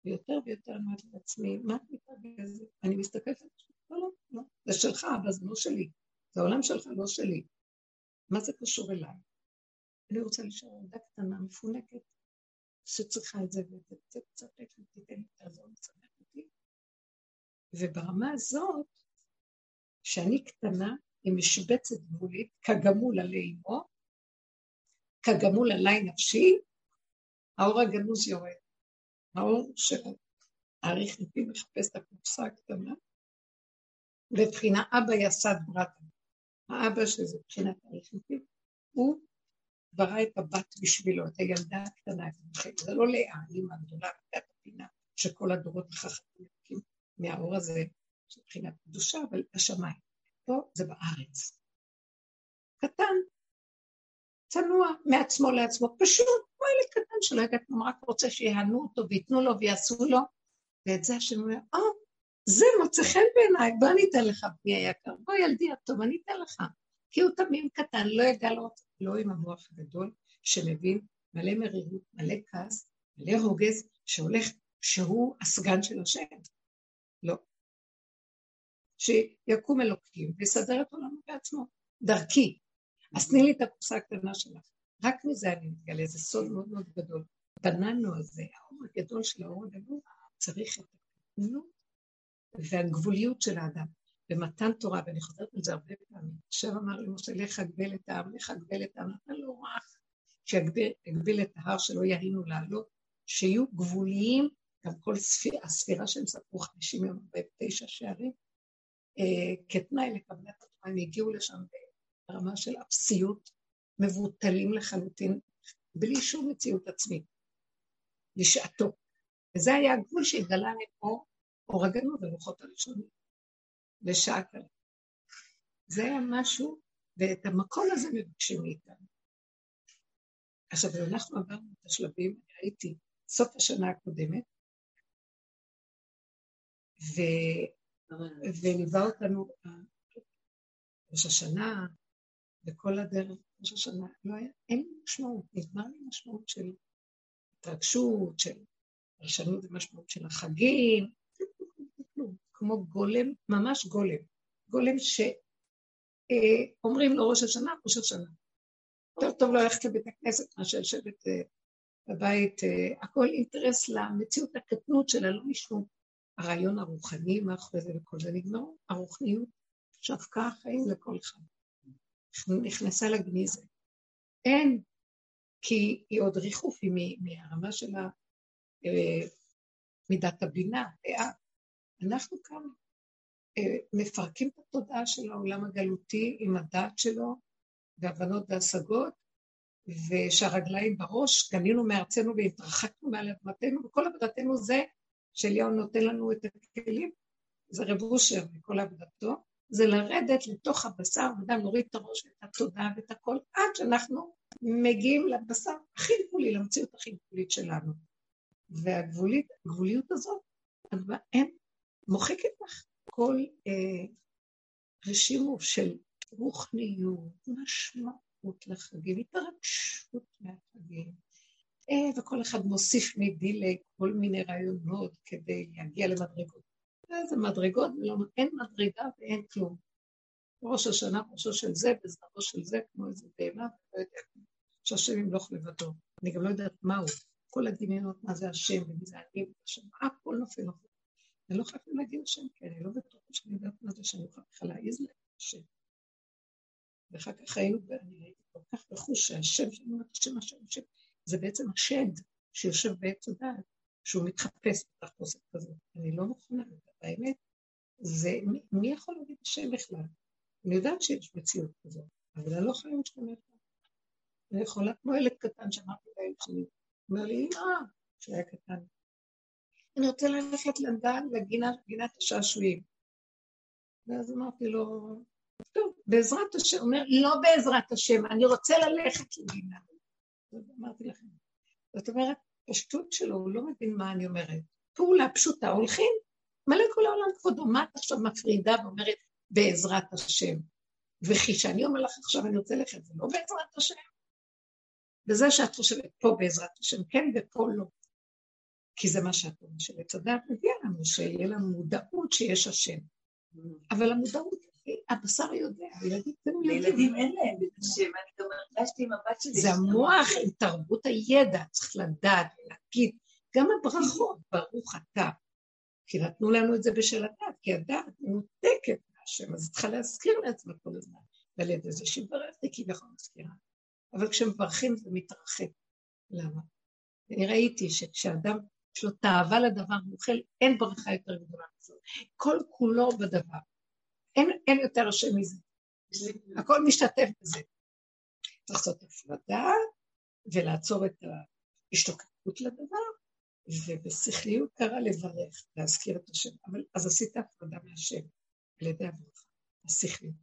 ויותר ויותר אמרתי לעצמי, מה את מתרגזת? אני מסתכלת לא, לא, לא, זה שלך, אבל זה לא שלי. זה העולם שלך, לא שלי. מה זה קשור אליי? אני רוצה להישאר ילדה קטנה, מפונקת, שצריכה את זה, וזה קצת תיתן לי, תעזור, לצמח אותי. וברמה הזאת, שאני קטנה, עם משבצת גבולית, כגמול עלי אמו, כגמול עלי נפשי, האור הגנוז יורד. האור של האריך נפי מחפש את הקופסה הקטנה, לבחינה אבא יסד ברטה. האבא שזה מבחינת האריך נפי, הוא ברא את הבת בשבילו, את הילדה הקטנה, זה לא לאה, האימא הגדולה, בת הפינה, שכל הדורות החכמים מהאור הזה, מבחינת קדושה, אבל בשמיים. פה זה בארץ. קטן, צנוע, מעצמו לעצמו, פשוט, כמו ילד קטן שלא יודע כלום, רק רוצה שיענו אותו וייתנו לו ויעשו לו, ואת זה השם אומר, אה, זה מוצא חן בעיניי, בוא אני אתן לך, בני היקר, בוא ילדי הטוב, אני אתן לך. כי הוא תמים קטן, לא ידע לו, לא עם המוח הגדול, שמבין מלא מרירות, מלא כעס, מלא רוגז, שהולך, שהוא הסגן של השם. לא. שיקום אלוקים ויסדר את עולמו בעצמו, דרכי. אז תני לי את הקופסה הקטנה שלך. רק מזה אני מתגלה, זה סוד מאוד מאוד גדול. בננו הזה, האור הגדול של האור הגדול, צריך את הקטנות והגבוליות של האדם. במתן תורה, ואני חוזרת על זה הרבה פעמים, אשר אמר למשה, לך אגבל את העם, לך אגבל את העם, נתן לו רך, שיגביל את ההר שלא יהינו לעלות, שיהיו גבוליים, גם כל ספיר, הספירה שהם ספרו 50 יום, 49 שערים, אה, כתנאי לקבלת התורה, הם הגיעו לשם ברמה של אפסיות, מבוטלים לחלוטין, בלי שום מציאות עצמית, לשעתו. וזה היה הגבול שהתגלה לפה אור הגנות ולוחות הראשונים. לשעה קלה. זה היה משהו, ואת המקום הזה מבקשים מאיתנו. עכשיו, אנחנו עברנו את השלבים, אני ראיתי סוף השנה הקודמת, ו... וליווה אותנו ראש השנה, וכל הדרך ראש השנה, לא היה, אין לי משמעות, נגמר לי משמעות של התרגשות, של פרשנות ומשמעות של החגים, כמו גולם, ממש גולם. גולם שאומרים לו ראש השנה, ראש השנה. יותר טוב לא ללכת לבית הכנסת מאשר לשבת אה, בבית, אה, הכל אינטרס למציאות הקטנות שלה, לא משום הרעיון הרוחני מאחורי זה וכל זה נגמר, הרוחניות שפקה החיים לכל אחד. נכנסה לגניזה. אין, כי היא עוד ריחוף, היא מהרמה של אה, מידת הבינה, לאט. אנחנו כאן אה, מפרקים את התודעה של העולם הגלותי עם הדעת שלו, והבנות והשגות, ושהרגליים בראש, קנינו מארצנו והתרחקנו מעל אדמתנו, וכל עבודתנו זה שאליהו נותן לנו את הכלים, זה רב אושר וכל עבודתו, זה לרדת לתוך הבשר, וגם להוריד את הראש ואת התודעה ואת הכל, עד שאנחנו מגיעים לבשר הכי גבולי, למציאות הכי גבולית שלנו. והגבוליות הזאת אין, מוחקת לך כל אה, רשימו של רוחניות, משמעות לחגים, התרגשות מהחגים. אה, וכל אחד מוסיף מדילי כל מיני רעיונות כדי להגיע למדרגות. איזה מדרגות, ולא, אין מדרגה ואין כלום. ראש השנה, ראשו של זה, בזרעו של זה, כמו איזה בהמה, לא יודע, שהשם ימלוך לבדו. אני גם לא יודעת מהו. כל הדמיונות, מה זה השם, ומי זה אני, השם, הכל נופל נופל. אני לא חייבת להגיד השם, כי אני לא בטוחה שאני יודעת מה זה שאני יכולה בכלל להעיז להם השם. ואחר כך היינו, ואני הייתי כל כך בחוש שהשם אומרת, השם, השם, השם, זה בעצם השד שיושב בעץ הדעת, שהוא מתחפש בתחפושת כזאת. אני לא מוכנה, האמת, זה, מי, מי יכול להגיד השם בכלל? אני יודעת שיש מציאות כזאת, אבל אני לא יכולה להשתמש בה. אני יכולה, כמו ילד קטן שאמרתי לילד שלי, אומר לי, אמא, כשהוא היה קטן, אני רוצה ללכת לגן, לגינת השעשועים. ואז אמרתי לו, טוב, בעזרת השם, הוא אומר, לא בעזרת השם, אני רוצה ללכת לגינה. אמרתי לכם. זאת אומרת, פשטות שלו, הוא לא מבין מה אני אומרת. פעולה פשוטה, הולכים, מלא כל העולם כבודו, מה את עכשיו מפרידה ואומרת בעזרת השם? וכי שאני אומר לך עכשיו אני רוצה ללכת, זה לא בעזרת השם? וזה שאת חושבת פה בעזרת השם כן ופה לא. כי זה מה שאת אומרת, שעץ הדעת מביא לנו, שיהיה לנו מודעות שיש השם. אבל המודעות, הבשר יודע, לילדים אין להם את השם, אני גם הרגשתי עם הבת שלי. זה המוח עם תרבות הידע, צריך לדעת, להגיד, גם הברכות, ברוך אתה. כי נתנו לנו את זה בשל הדעת, כי הדעת מנותקת מהשם, אז צריכה להזכיר לעצמה כל הזמן. ועל ידי זה שברכתי כביכול מזכירה. אבל כשמברכים זה מתרחק. למה? אני ראיתי שכשאדם יש לו תאווה לדבר, הוא אוכל, אין ברכה יותר גדולה מזאת. כל כולו בדבר. אין, אין יותר השם מזה. הכל משתתף בזה. צריך לעשות הפרדה ולעצור את ההשתוקקות לדבר, ובשכליות קרה לברך, להזכיר את השם. אבל אז עשית הפרדה מהשם על ידי הברכה, השכליות.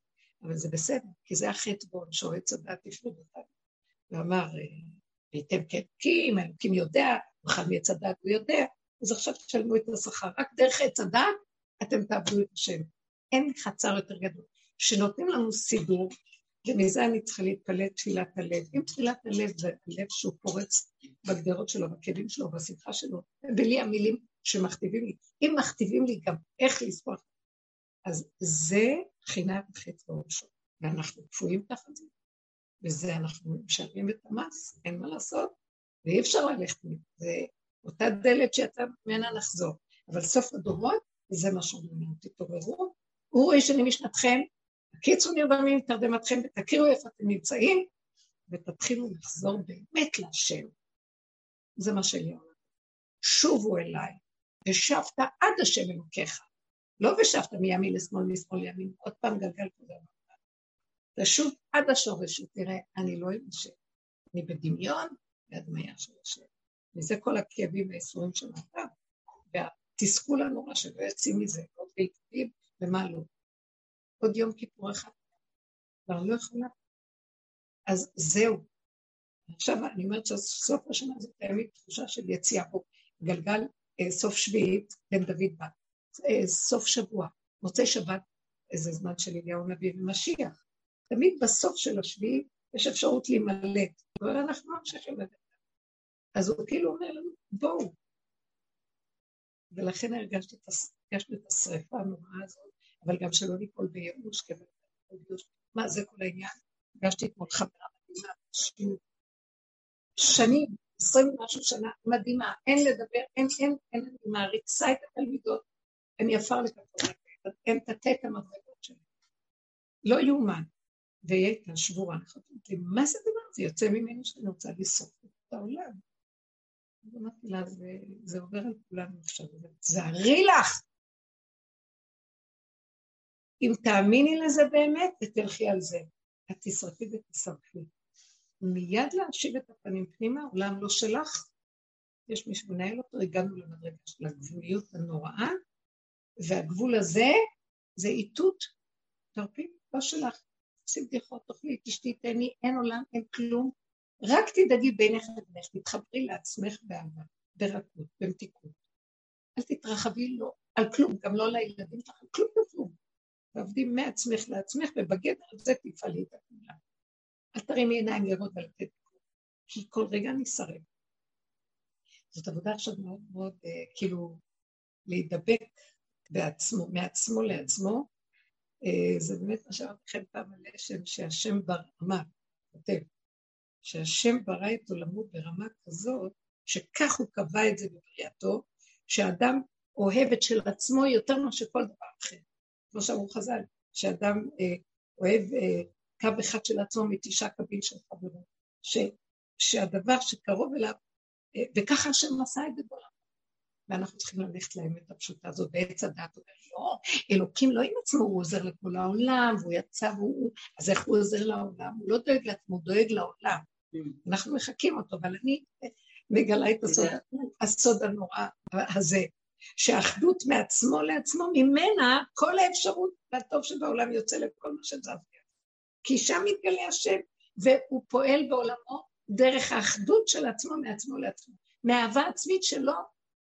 אבל זה בסדר, כי זה החטא בו, שעץ הדת יפלוג אותנו. ואמר, וייתם כאלוקים, האלוקים יודע, בכלל מעץ הדת הוא יודע, אז עכשיו תשלמו את השכר. רק דרך עץ הדת אתם תעבדו את השם. אין חצר יותר גדול. שנותנים לנו סידור, ומזה אני צריכה להתפלל תפילת הלב. אם תפילת הלב זה הלב שהוא פורץ בגדרות שלו, בכלים שלו, בשמחה שלו, בלי המילים שמכתיבים לי. אם מכתיבים לי גם איך לספוח, אז זה בחינת חטא וראשו, ואנחנו קפואים תחת זה. וזה אנחנו משלמים את המס, אין מה לעשות, ואי אפשר ללכת מזה. זה אותה דלת שיצא ממנה נחזור. אבל סוף הדורות, זה מה שאומרים, תתעוררו, הוא ישנים משנתכם, הקיצו נרדמים מתרדמתכם, ותכירו איפה אתם נמצאים, ותתחילו לחזור באמת להשם. זה מה שאליהו אומר. שובו אליי, ושבת עד השם אלוקיך. לא ושבת מימין לשמאל, משמאל לימין, עוד פעם גלגל כזה. תשוב עד השורש, ותראה, אני לא השם. אני בדמיון והדמיה של השם. וזה כל הכאבים והאיסורים של האדם. והתסכול הנורא שלא יוצאים מזה, עוד בעקבים ומה לא. עוד יום כיפור אחד. כבר לא יכולה. אז זהו. עכשיו אני אומרת שסוף השנה הזאת קיימת תחושה של יציאה פה. גלגל אה, סוף שביעית, בן דוד בת. אה, סוף שבוע, מוצאי שבת, איזה זמן של אליהו נביא ומשיח. תמיד בסוף של השביעי יש אפשרות להימלט, אבל אנחנו ממשיכים לדבר. אז הוא כאילו אומר לנו, בואו. ולכן הרגשתי את, את השריפה הנוראה הזאת, אבל גם שלא ניפול בייאוש, כי מה זה כל העניין? הרגשתי אתמול חברה מדהימה, שנים, עשרים ומשהו שנה, מדהימה, אין לדבר, אין, אין, אין, אני מעריצה את התלמידות, אני עפר לכפות, הם תתה את המדרגות שלהם. לא יאומן. והיא הייתה שבורה, אמרתי, מה זה דבר? זה יוצא ממנו שאני רוצה לשרוף את העולם. אז אמרתי לה, זה עובר על כולנו עכשיו, תזהרי לך. אם תאמיני לזה באמת, ותלכי על זה. את תשרפי ותשרפי. מיד להשיב את הפנים פנימה, העולם לא שלך, יש מי שמנהל אותו, הגענו למדרגה של הגבוליות הנוראה, והגבול הזה זה איתות, תרפי, לא שלך. תעשי בדיחות, תאכלי, תשתי, תהני, אין עולם, אין כלום. רק תדאגי בינך לבינך, תתחברי לעצמך באהבה, ברכות, במתיקות. אל תתרחבי לו על כלום, גם לא לילדים שלך, כלום וכלום. ועובדים מעצמך לעצמך, ובגדר הזה תפעלי את הכולה. אל תרימי עיניים לראות ולתת כי כל רגע נשרף. זאת עבודה עכשיו מאוד מאוד, אה, כאילו, להידבק בעצמו, מעצמו לעצמו. אה, זה באמת מה שאמרתי לכם פעם על השם, שהשם ברמה, כותב, שהשם ברא את עולמו ברמה כזאת, שכך הוא קבע את זה בבריאתו, שאדם אוהב את של עצמו יותר מאשר כל דבר אחר. כמו שאמרו חז"ל, שאדם אה, אוהב אה, קו אחד של עצמו מתשעה קווים של חברו, שהדבר שקרוב אליו, אה, וככה השם עשה את זה בעולם. ואנחנו צריכים ללכת לאמת הפשוטה הזאת, בעץ הדעת אומר, לא, אלוקים לא עם עצמו, הוא עוזר לכל העולם, והוא יצא והוא, אז איך הוא עוזר לעולם? הוא לא דואג לעצמו, הוא דואג לעולם. אנחנו מחקים אותו, אבל אני מגלה את הסוד, הסוד הנורא הזה, שהאחדות מעצמו לעצמו, ממנה כל האפשרות והטוב שבעולם יוצא לכל מה שזז. כי שם מתגלה השם, והוא פועל בעולמו דרך האחדות של עצמו מעצמו לעצמו. מהאהבה עצמית שלו,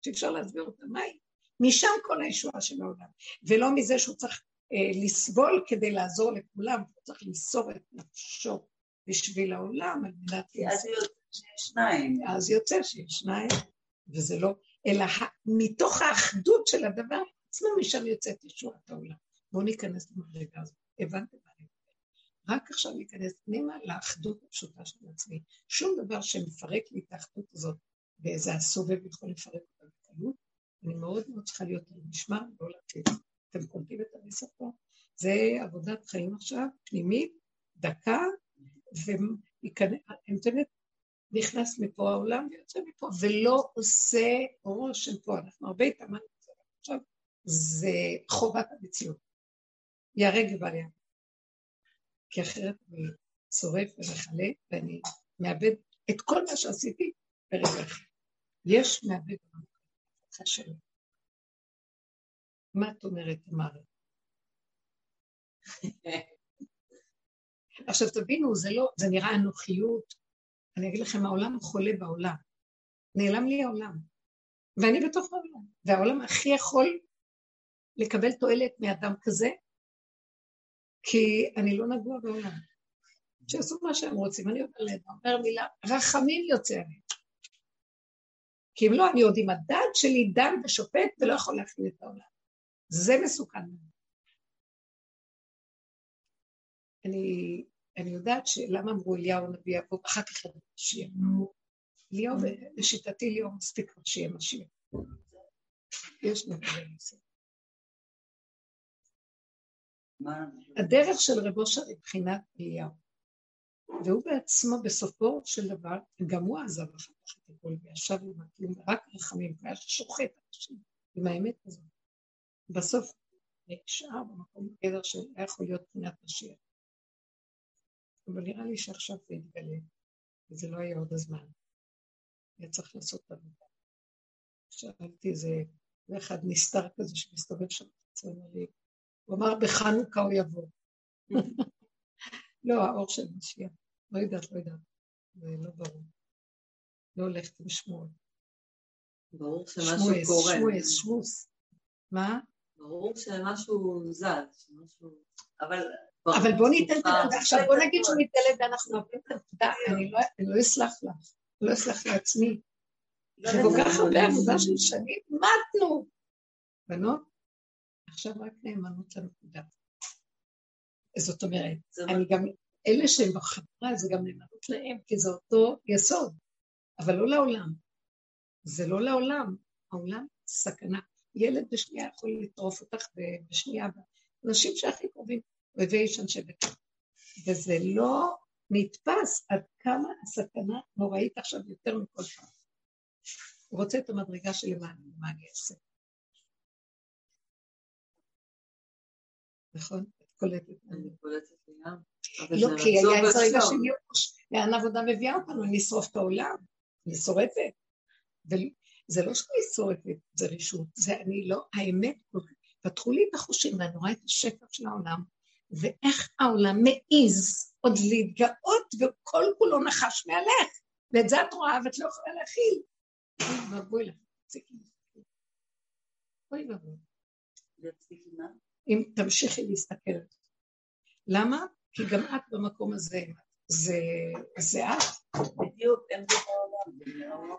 שאפשר להסביר אותה, מהי? משם כל הישועה של העולם, ולא מזה שהוא צריך אה, לסבול כדי לעזור לכולם, הוא צריך למסור את נפשו בשביל העולם, על מנת... אז יוצא שיש שניים. אז יוצא שיש שניים, וזה לא... אלא מתוך האחדות של הדבר עצמו, משם יוצאת ישועת העולם. בואו ניכנס למדרגה הזאת. הבנתם מה אני? רק עכשיו ניכנס פנימה לאחדות הפשוטה של עצמי. שום דבר שמפרק לי את האחדות הזאת באיזה הסובב יכול לפרק אותה בקלות. אני מאוד מאוד צריכה להיות על משמר, לא לתת. אתם קולטים את המסר פה? זה עבודת חיים עכשיו, פנימית, דקה, והאינטרנט נכנס מפה העולם ויוצא מפה, ולא עושה רושם פה. אנחנו הרבה התאמנו את זה עכשיו, זה חובת המציאות. ייהרג ובל יעבור. כי אחרת אני שורף ומכלה, ואני מאבד את כל מה שעשיתי ברגע אחד. יש מאבד במקום שלי. מה את אומרת, תמר? עכשיו תבינו, זה לא, זה נראה אנוכיות, אני אגיד לכם, העולם חולה בעולם. נעלם לי העולם. ואני בתוך העולם. והעולם הכי יכול לקבל תועלת מאדם כזה, כי אני לא נגוע בעולם. שיעשו מה שהם רוצים, אני אומר להם, אומר מילה, רחמים יוצא עליהם. כי אם לא, אני עוד עם הדעת שלי דן ושופט ולא יכול להכיל את העולם. זה מסוכן אני אני יודעת שלמה אמרו אליהו הנביא יבוא, אחר כך יבוא משיח. אליהו, לשיטתי אליהו מספיק כבר שיהיה משיח. יש נביא לזה. הדרך של רב אושר היא מבחינת אליהו. והוא בעצמו בסופו של דבר, גם הוא עזב אחר כך את הכל וישב עם הכלום, רק רחמים, והיה שוחט אנשים עם האמת הזאת. בסוף נשאר במקום גדר של היה יכול להיות מבחינת משיח. אבל נראה לי שעכשיו זה יתגלה, וזה לא היה עוד הזמן. היה צריך לעשות את עבודה. שאלתי איזה, אחד נסתר כזה שמסתובב שם, הוא אמר בחנוכה הוא יבוא. *laughs* לא, האור של משיח. לא יודעת, לא יודעת. זה לא ברור. לא הולכת עם שמואל. ברור שמשהו קורה. שמואס, שמוס. מה? ברור שמשהו זז, שמשהו... אבל אבל בוא ניתן את זה, עכשיו בוא נגיד שהוא מתגלה ואנחנו אוהבים את העבודה, אני לא אסלח לך, לא אסלח לעצמי. זה כל כך הרבה עבודה של שנים, מתנו. בנות, עכשיו רק נאמנות לנקודה. זאת אומרת, אני גם, אלה שהם בחברה זה גם נאמנות להם, כי זה אותו יסוד, אבל לא לעולם. זה לא לעולם, העולם סכנה. ילד בשנייה יכול לטרוף אותך בשנייה, אנשים שהכי קרובים. אויבי איש אנשי ביתו. וזה לא נתפס עד כמה הסכנה נוראית עכשיו יותר מכל פעם. הוא רוצה את המדרגה שלי, מה אני אעשה? נכון? קולטת. אני קולטת לים. לא, כי היה איזה רגע של ייאוש. לאן עבודה מביאה אותנו? אני אשרוף את העולם. אני שורפת. וזה לא שאני שורפת, זה רשות. זה אני לא, האמת, פתחו לי את החושים ואני רואה את השפע של העולם. ואיך העולם מעז עוד להתגאות וכל כולו נחש מעלך. ואת זה את רואה ואת לא יכולה להכיל. ואבוי לך, אוי ואבוי. אם תמשיכי להסתכל על זה. למה? כי גם את במקום הזה, זה, זה את. בדיוק, אין זה בעולם.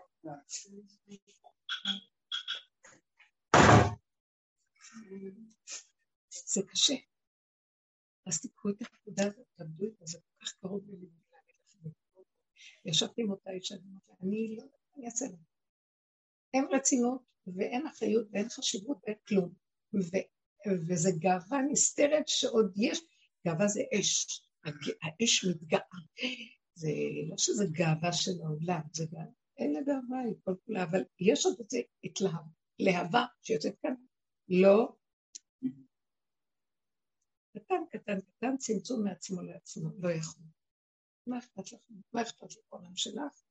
זה קשה. אז תיקחו את הנקודה הזאת, תעבדו איתה, זה כל כך קרוב לליבי. ישבתי עם אותה אישה, אני לא, אעשה לה. אין רצינות ואין אחריות ואין חשיבות ואין כלום. וזה גאווה נסתרת שעוד יש, גאווה זה אש, האש מתגאה. זה לא שזה גאווה של העולם, זה גאווה, אין לה גאווה, היא כל כולה, אבל יש עוד איזה התלהב, להבה שיוצאת כאן, לא. קטן, קטן, קטן, צמצום מעצמו לעצמו, לא יכול. מה אכפת לכם? מה אכפת לכולם שלך?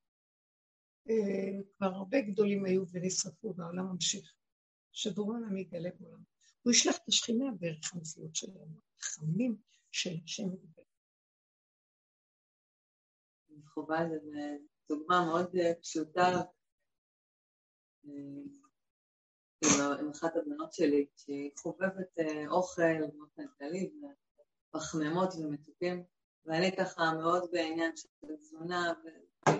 אה, כבר הרבה גדולים היו ונשרפו והעולם ממשיך. שבורא עולם יגלה בעולם. הוא ישלח את השכינה בערך המציאות שלנו, החמים של השם מדבר. את זה דוגמה מאוד אה, פשוטה אה, עם אחת הבנות שלי, שהיא חובבת אוכל, אוכל כללי, פחמימות ומתוקים, ואני ככה מאוד בעניין של תזונה,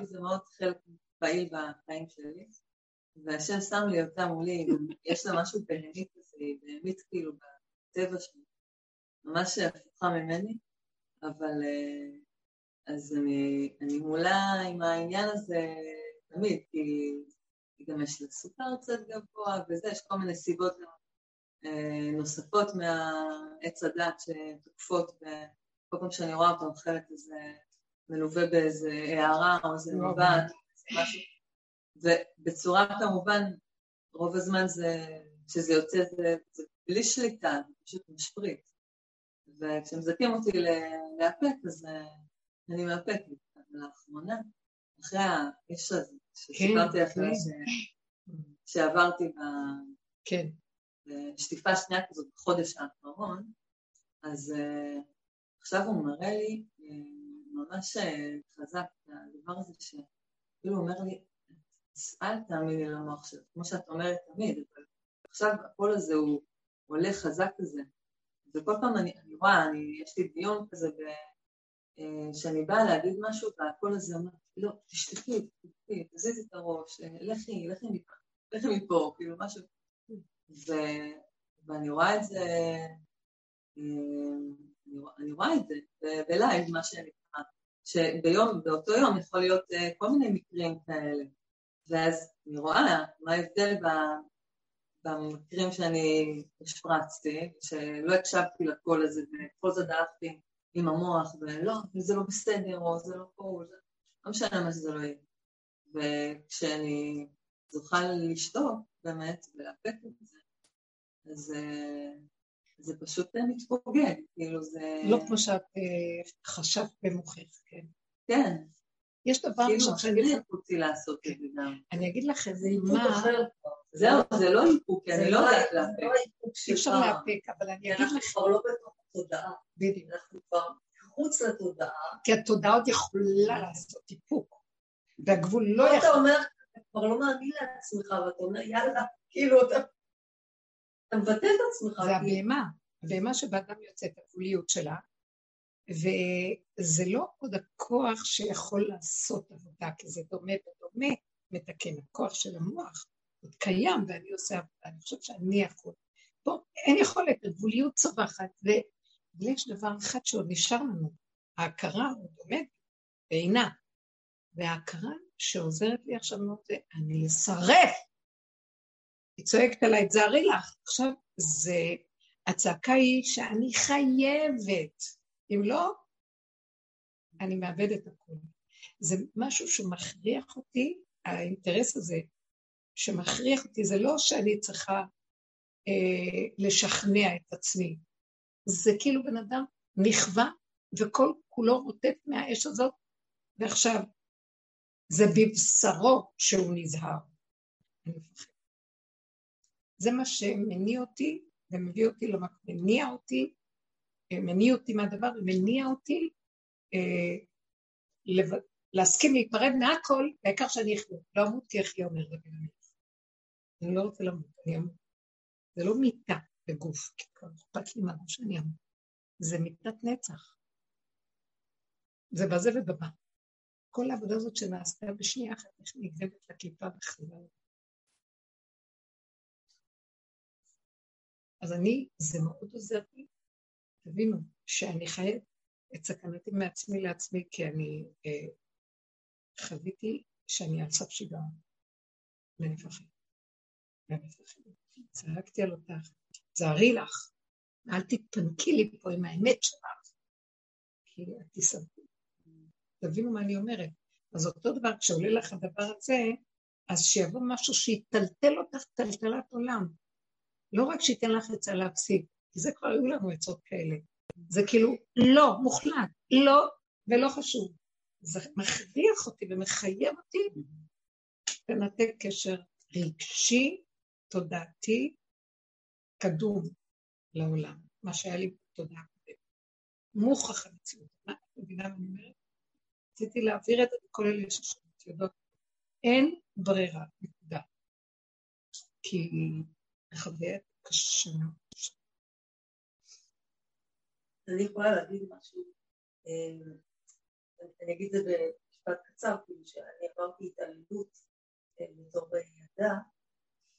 וזה מאוד חלק פעיל בחיים שלי. והשם שם לי אותה מולי, יש לה משהו בהמית כזה, בהמית כאילו בטבע שלי, ממש הפוכה ממני, אבל אה, אז אני, אני מולה עם העניין הזה תמיד, כי גם יש לה סוכר קצת גבוה וזה, יש כל מיני סיבות אה, נוספות מהעץ הדת שתוקפות, וכל פעם שאני רואה אותה אוכלת איזה מלווה באיזה הערה או איזה לא, מבט, משהו ובצורה כמובן, רוב הזמן זה, כשזה יוצא זה, זה בלי שליטה, זה פשוט משפריץ. וכשמזכים אותי לאפק, אז אה, אני מאפקת. לאחרונה, אחרי האש הזה, שסיפרתי כן, אחרי כן. שעברתי ב... כן. בשטיפה שנייה כזאת בחודש האחרון, אז uh, עכשיו הוא מראה לי uh, ממש uh, חזק את הדבר הזה, שכאילו הוא אומר לי, אל תאמיני למוח שלך, כמו שאת אומרת תמיד, אבל עכשיו הקול הזה הוא עולה חזק כזה, וכל פעם אני, אני רואה, אני, יש לי דיון כזה, ב, אה, שאני באה להגיד משהו, והקול הזה אומר, לא, תשתקי, תשתקי, תזיזי את הראש, אה, לכי, לכי מפה, לכי מפה, כאילו משהו, ו, ואני רואה את זה, אה, אני רואה את זה בלייב, מה שנקרא, שביום, באותו יום יכול להיות כל מיני מקרים כאלה. ואז אני רואה מה ההבדל במקרים שאני השפרצתי, שלא הקשבתי לקול הזה, וכל זאת דאגתי עם המוח, ולא, זה לא בסדר, או זה לא פה, זה... לא משנה מה שזה לא יהיה. וכשאני זוכה לשתוק, באמת, ולאפק את זה, אז אה, זה פשוט מתפוגג, כאילו זה... לא כמו שאת אה, חשבת במוחך, כן. כן, יש דבר כאילו שאני אותי לעשות את זה גם. אני אגיד לך איזה אימה... זהו, זה לא איפוק, אני לא יודעת לאפק. לא אי אפשר לאפק, אבל אני אגיד לך... אנחנו כבר לא בתוך התודעה. בדיוק. אנחנו כבר מחוץ לתודעה. כי התודעה עוד יכולה לעשות איפוק. והגבול לא יכול... אתה אומר, אתה כבר לא מאמין לעצמך, ואתה אומר, יאללה, כאילו אתה... אתה מבטא את עצמך. זה הבהמה. הבהמה שבאדם יוצאת, הגבוליות שלה, וזה לא עוד הכוח שיכול לעשות עבודה, כי זה דומה ודומה מתקן. הכוח של המוח עוד קיים, ואני עושה עבודה, אני חושבת שאני יכול. פה אין יכולת, הגבוליות צווחת, ויש דבר אחד שעוד נשאר לנו, ההכרה עוד עומדת בעינה, וההכרה שעוזרת לי עכשיו מאוד זה, אני אשרף. היא צועקת עליי, תזהרי לך. עכשיו, זה, הצעקה היא שאני חייבת. אם לא, אני מאבד את הכול. זה משהו שמכריח אותי, האינטרס הזה שמכריח אותי, זה לא שאני צריכה אה, לשכנע את עצמי, זה כאילו בן אדם נכווה וכל כולו רוטט מהאש הזאת, ועכשיו זה בבשרו שהוא נזהר. זה מה שמניע אותי ומביא אותי למקום, מניע אותי מניע אותי מהדבר ומניע אותי אה, לב... להסכים להיפרד מהכל, העיקר שאני אחיה. לא אמות כי אחיה אומר רבי המלך. אני לא רוצה למות, אני אמות. זה לא מיטה בגוף, כי כבר אכפת לי מה שאני אמר. זה מיטת נצח. זה בזה ובבא. כל העבודה הזאת שנעשתה בשנייה אחת, איך נגנבת לקליפה בכלל. אז אני, זה מאוד עוזר לי. תבינו, שאני חייבת את סכנתי מעצמי לעצמי, כי אני אה, חוויתי שאני על סף שיגעון. ואני מפחדת. ואני מפחדת. צעקתי על אותך, תזהרי לך, אל תתפנקי לי פה עם האמת שלך, כי את תסתכלי. תבינו מה אני אומרת. אז אותו דבר, כשעולה לך הדבר הזה, אז שיבוא משהו שיטלטל אותך טלטלת עולם. לא רק שייתן לך עצה להפסיק, כי זה כבר היו לנו עצות כאלה. זה כאילו, לא, מוחלט, לא, ולא חשוב. זה מכריח אותי ומחייב אותי לנתק קשר רגשי, תודעתי, קדום לעולם, מה שהיה לי בתודעה הקודמת. מוכח המציאות. מה את מבינה מה אני אומרת? רציתי להעביר את לכל אלה ששומעות יודעות. אין ברירה, נקודה. כי החוויה קשה. אני יכולה להגיד משהו, אה, אני אגיד את זה במשפט קצר, כאילו שאני עברתי התעללות אה, בתור ילדה,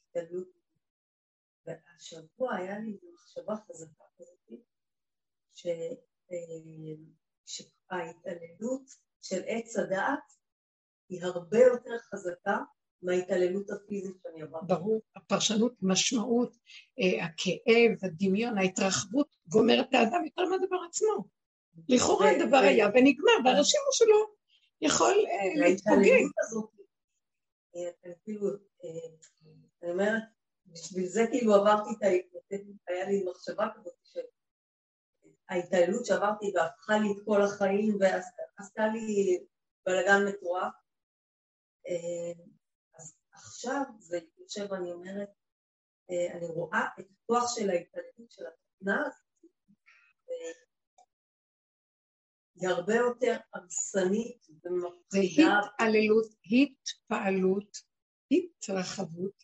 התעללות, והשבוע היה לי מחשבה חזקה כזאת, אה, שההתעללות של עץ הדעת היא הרבה יותר חזקה מההתעללות הפיזית שאני עברתי. ברור, הפרשנות, משמעות, אה, הכאב, הדמיון, ההתרחבות, גומר את האדם יותר מהדבר עצמו. לכאורה הדבר היה ונגמר, והרשימו שלו יכול אה, להתפוגג. אה, כאילו, אני אומרת, בשביל זה כאילו עברתי את ההתנתקות, היה לי מחשבה כזאת שההתעללות שעברתי והפכה לי את כל החיים ועשתה לי בלאגן מטורף. עכשיו זה יושב, אני אומרת, אה, אני רואה את הכוח של ההתעללות של התוכנה הזאת, היא הרבה יותר הרסנית ומפחידה. התעללות, התפעלות, התרחבות,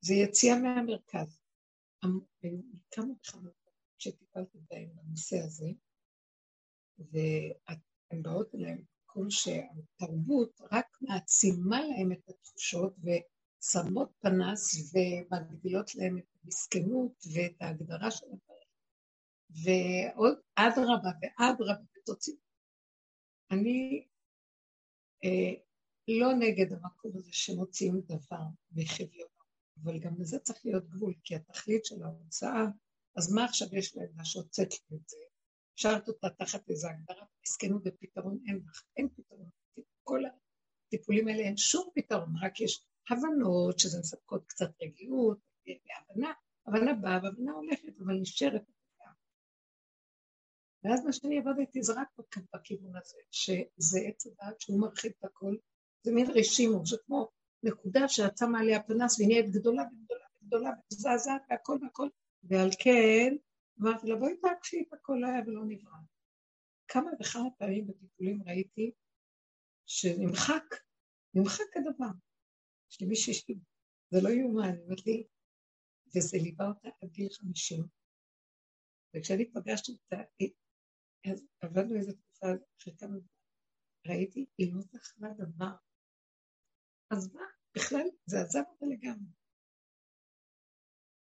זה יציאה מהמרכז. כמה וכמה שטיפלתי בהם בנושא הזה, והן באות אליהם מקום שהתרבות רק מעצימה להם את התחושות ושמות פנס ומגדילות להם את המסכנות ואת ההגדרה של הדברים. ועוד אדרבה ואדרבה ותוציא. אני אה, לא נגד המקום הזה שמוציאים דבר מחביון, אבל גם לזה צריך להיות גבול, כי התכלית של ההוצאה, אז מה עכשיו יש להם שהוצאת לי את זה? שרת אותה תחת איזו הגדרה, מסכנות ופתרון אין לך, אין פתרון. כל הטיפולים האלה אין שום פתרון, רק יש הבנות שזה מספקות קצת רגיעות, והבנה, הבנה באה והבנה הולכת, אבל נשארת. ואז מה שאני עבדתי זה רק בכיוון הזה, שזה עץ הדעת שהוא מרחיב את הכל, זה מין רשימו, זה כמו נקודה שאת שמה עליה פנס והיא נהיית גדולה וגדולה וגדולה ומזעזעת והכל והכל, ועל כן אמרתי לה, בואי תעקשי את הכל היה ולא נברא. כמה וכמה פעמים בטיפולים ראיתי שנמחק, נמחק הדבר. יש לי מישהי ש... זה לא יאומן, אומרת לי, וזה ליווה אותה עד גיל חמישים. וכשאני פגשתי אותה, אז עבדנו איזה תקופה אחרי כמה ראיתי, היא לא זכרה דבר. אז מה, בכלל, זה עזב אותה לגמרי.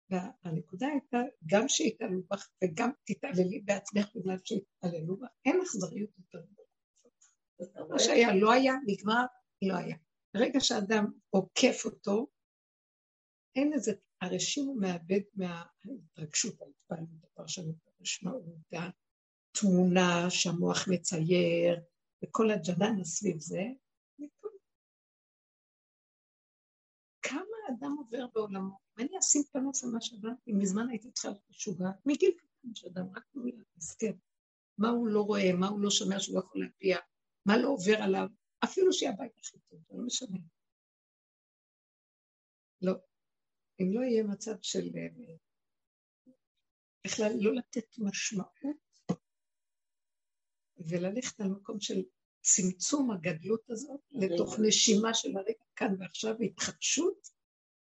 והנקודה הייתה, גם שיתעללו בך וגם תתעללי בעצמך בגלל שיתעללו בך, אין אכזריות יותר גדולה. מה שהיה לא היה, נגמר, לא היה. ברגע שאדם עוקף אותו, אין איזה, הרשים הוא מאבד מההתרגשות, ההתפעלות, הפרשנות, המשמעות, התמונה שהמוח מצייר, וכל הג'ננה סביב זה, כמה אדם עובר בעולמו? אם אני אשים פנס על מה שעברתי, מזמן הייתי צריכה להיות משוגעת, מגיל קטן שאדם רק נולד, מסכן. מה הוא לא רואה, מה הוא לא שומע שהוא לא יכול להביע, מה לא עובר עליו, אפילו שיהיה הבית הכי טוב, זה לא משנה. לא. אם לא יהיה מצב של... אה, בכלל לא לתת משמעות וללכת על מקום של צמצום הגדלות הזאת לתוך נשימה של הרגע כאן ועכשיו והתחדשות,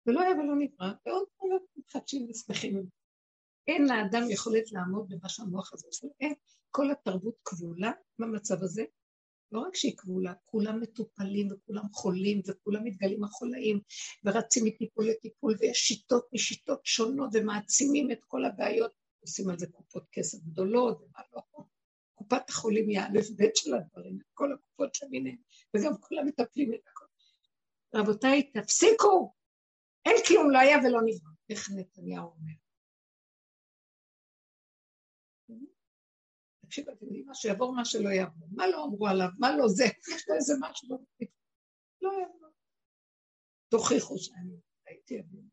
ולא היה ולא נברא, ועוד פעם מתחדשים ושמחים. אין לאדם יכולת לעמוד במה שהמוח הזה עושה, אין. כל התרבות כבולה במצב הזה, לא רק שהיא כבולה, כולם מטופלים וכולם חולים וכולם מתגלים החולאים ורצים מטיפול לטיפול ויש שיטות משיטות שונות ומעצימים את כל הבעיות, עושים על זה קופות כסף גדולות ומה לא. קופת החולים היא האלף בית של הדברים, כל הקופות למיניהן, וגם כולם מטפלים את הכל. רבותיי, תפסיקו! אין כלום, לא היה ולא נברא. איך נתניהו אומר? תקשיב, אתם יודעים מה, שיעבור מה שלא יעבור. מה לא אמרו עליו? מה לא זה? יש לו איזה משהו. לא יעבור. תוכיחו שאני הייתי אבין.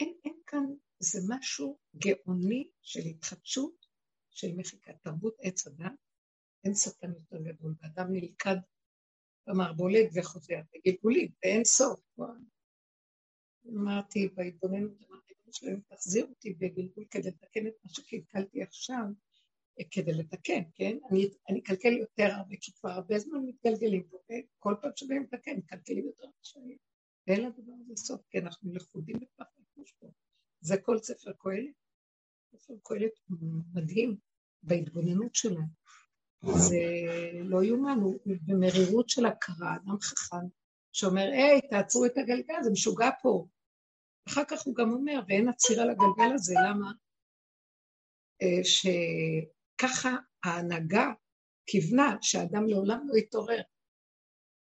אין, אין כאן, זה משהו גאוני של התחדשות, של מחיקת תרבות עץ הדת. אין שטן יותר גדול, ואדם נלכד במערבולת וחוזר בגלגולים, ואין סוף. אמרתי בהתבוננות, אמרתי, תחזיר אותי בגלגול כדי לתקן את מה שקלקלתי עכשיו, כדי לתקן, כן? אני, אני אקלקל יותר הרבה, כי כבר הרבה זמן מתגלגלים פה, וכל פעם שבאים לתקן, מקלקלים יותר משנים. ואין לדבר הזה סוף, כי אנחנו לכודים בפח רכוש פה. זה כל ספר קהלת. ספר קהלת מדהים בהתבוננות שלו. זה לא יאומן, הוא במרירות של הכרה, אדם חכם, שאומר, היי, תעצרו את הגלגל, זה משוגע פה. אחר כך הוא גם אומר, ואין עצירה לגלגל הזה, למה? אה, ש... ככה ההנהגה כיוונה שהאדם לעולם לא יתעורר.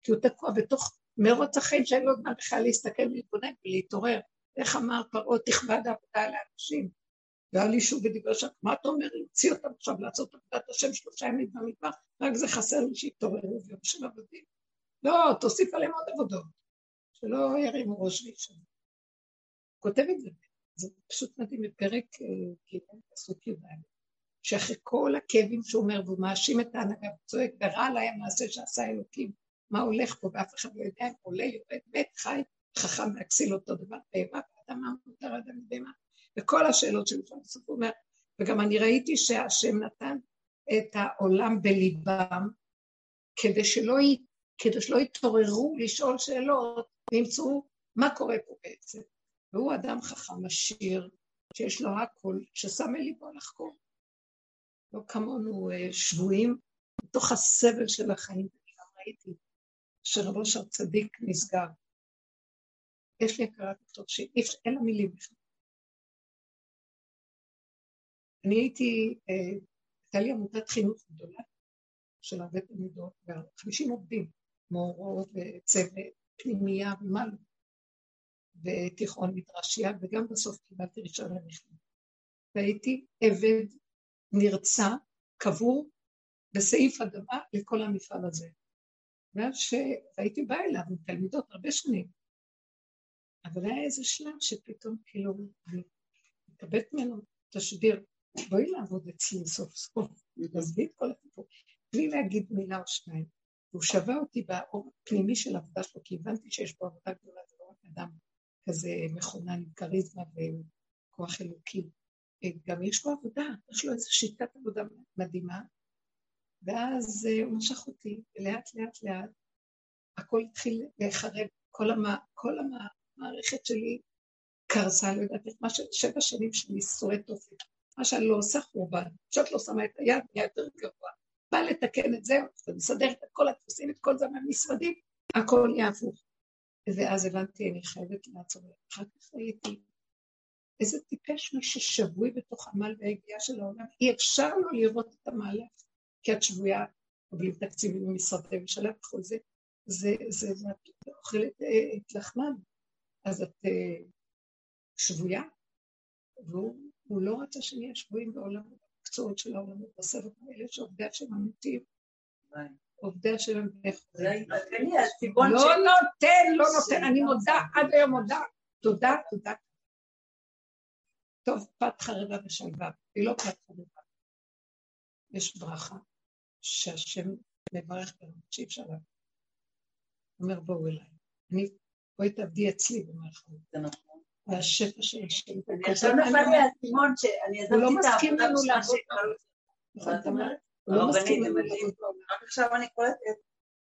כי הוא תקוע בתוך מרוץ החיים שאין לו זמן בכלל להסתכל ולהתבונן ולהתעורר. איך אמר פרעה, תכבד עבודה לאנשים. והיה לי שוב בדברי שם, מה אתה אומר, להוציא אותם עכשיו לעשות עבודת השם שלושה ימים במדבר, רק זה חסר לי שיתעוררו ויום של עבודים. לא, תוסיף עליהם עוד עבודות, שלא ירימו ראש וישם. כותב את זה, זה פשוט מדהים בפרק ג' פסוק י"א. שאחרי כל הכאבים שהוא אומר, והוא מאשים את ההנהגה וצועק, ורע עליי המעשה שעשה אלוקים, מה הולך פה, ואף אחד לא יודע אם עולה, יורד, מת, חי, חכם להכסיל אותו דבר, בהמה, באדמה, מותר אדם בהמה, וכל השאלות שלו, הוא אומר, וגם אני ראיתי שהשם נתן את העולם בליבם, כדי שלא, י... כדי שלא יתעוררו לשאול שאלות, וימצאו מה קורה פה בעצם. והוא אדם חכם עשיר, שיש לו הכל, ששם אל ליבו לחקור. לא כמונו אה, שבויים בתוך הסבל של החיים. גם ראיתי שרב אושר צדיק נסגר. יש לי הכרת טוב שאין לה מילים בכלל. אני הייתי, אה, הייתה לי עמותת חינוך גדולה של הרבה תלמידות, ו-50 עובדים, מורות וצוות, פנימייה ומה לא, ותיכון מדרשייה, וגם בסוף קיבלתי ראשון למכללה. והייתי עבד נרצע, קבור, בסעיף אדמה לכל המפעל הזה. ואז שהייתי באה אליו עם תלמידות הרבה שנים, אבל היה איזה שלב שפתאום כאילו אני מקבלת ממנו תשדיר, בואי לעבוד אצלי סוף סוף, עזבי את כל הסיפור, בלי להגיד מילה או שניים. והוא שווה אותי באור הפנימי של העבודה שלו, כי הבנתי שיש פה עבודה גדולה, זה לא רק אדם כזה מכונן עם כריזמה וכוח אלוקי. גם יש לו עבודה, יש לו איזו שיטת עבודה מדהימה, ואז אה, הוא משך אותי, ולאט לאט לאט הכל התחיל להיחרב, כל, המה, כל המערכת שלי קרסה, לא יודעת איך, מה שבע שנים של ייסורי תופק, מה שאני לא עושה חורבן, כשאת לא שמה את היד, נהיה יותר גרוע. בא לתקן את זה, ומסדר את כל הדפוסים, את כל זה מהמשרדים, הכל יהיה הפוך. ואז הבנתי, אני חייבת לעצור. אחר כך ראיתי איזה טיפש מי ששבוי בתוך עמל והגיעה של העולם, אי אפשר לו לראות את המעלה, כי את שבויה, מקבלים תקציבים ממשרדי ממשלה וכל זה, זה, זה, זה, את אוכלת אה, את לחמם, אז את uh, שבויה, והוא לא רצה שנהיה שבויים בעולם, במקצועות של העולם, בסרט האלה שעובדי השם אמיתיים. עובדי השם הם לא נותן, לא נותן, אני מודה, עד היום מודה, תודה, תודה. טוב, פת חרבה ושלווה, היא לא פת חרבה. יש ברכה שהשם מברך ברמות שאי אפשר. הוא אומר, בואו אליי. אני, בואי תעבדי אצלי במרחב. זה נכון. והשפע של השם. אני עכשיו נפל לי האסימון שאני עזבתי את העבודה בשביל נכון, אומרת? הוא לא מסכים לנו לעבוד רק עכשיו אני קולטת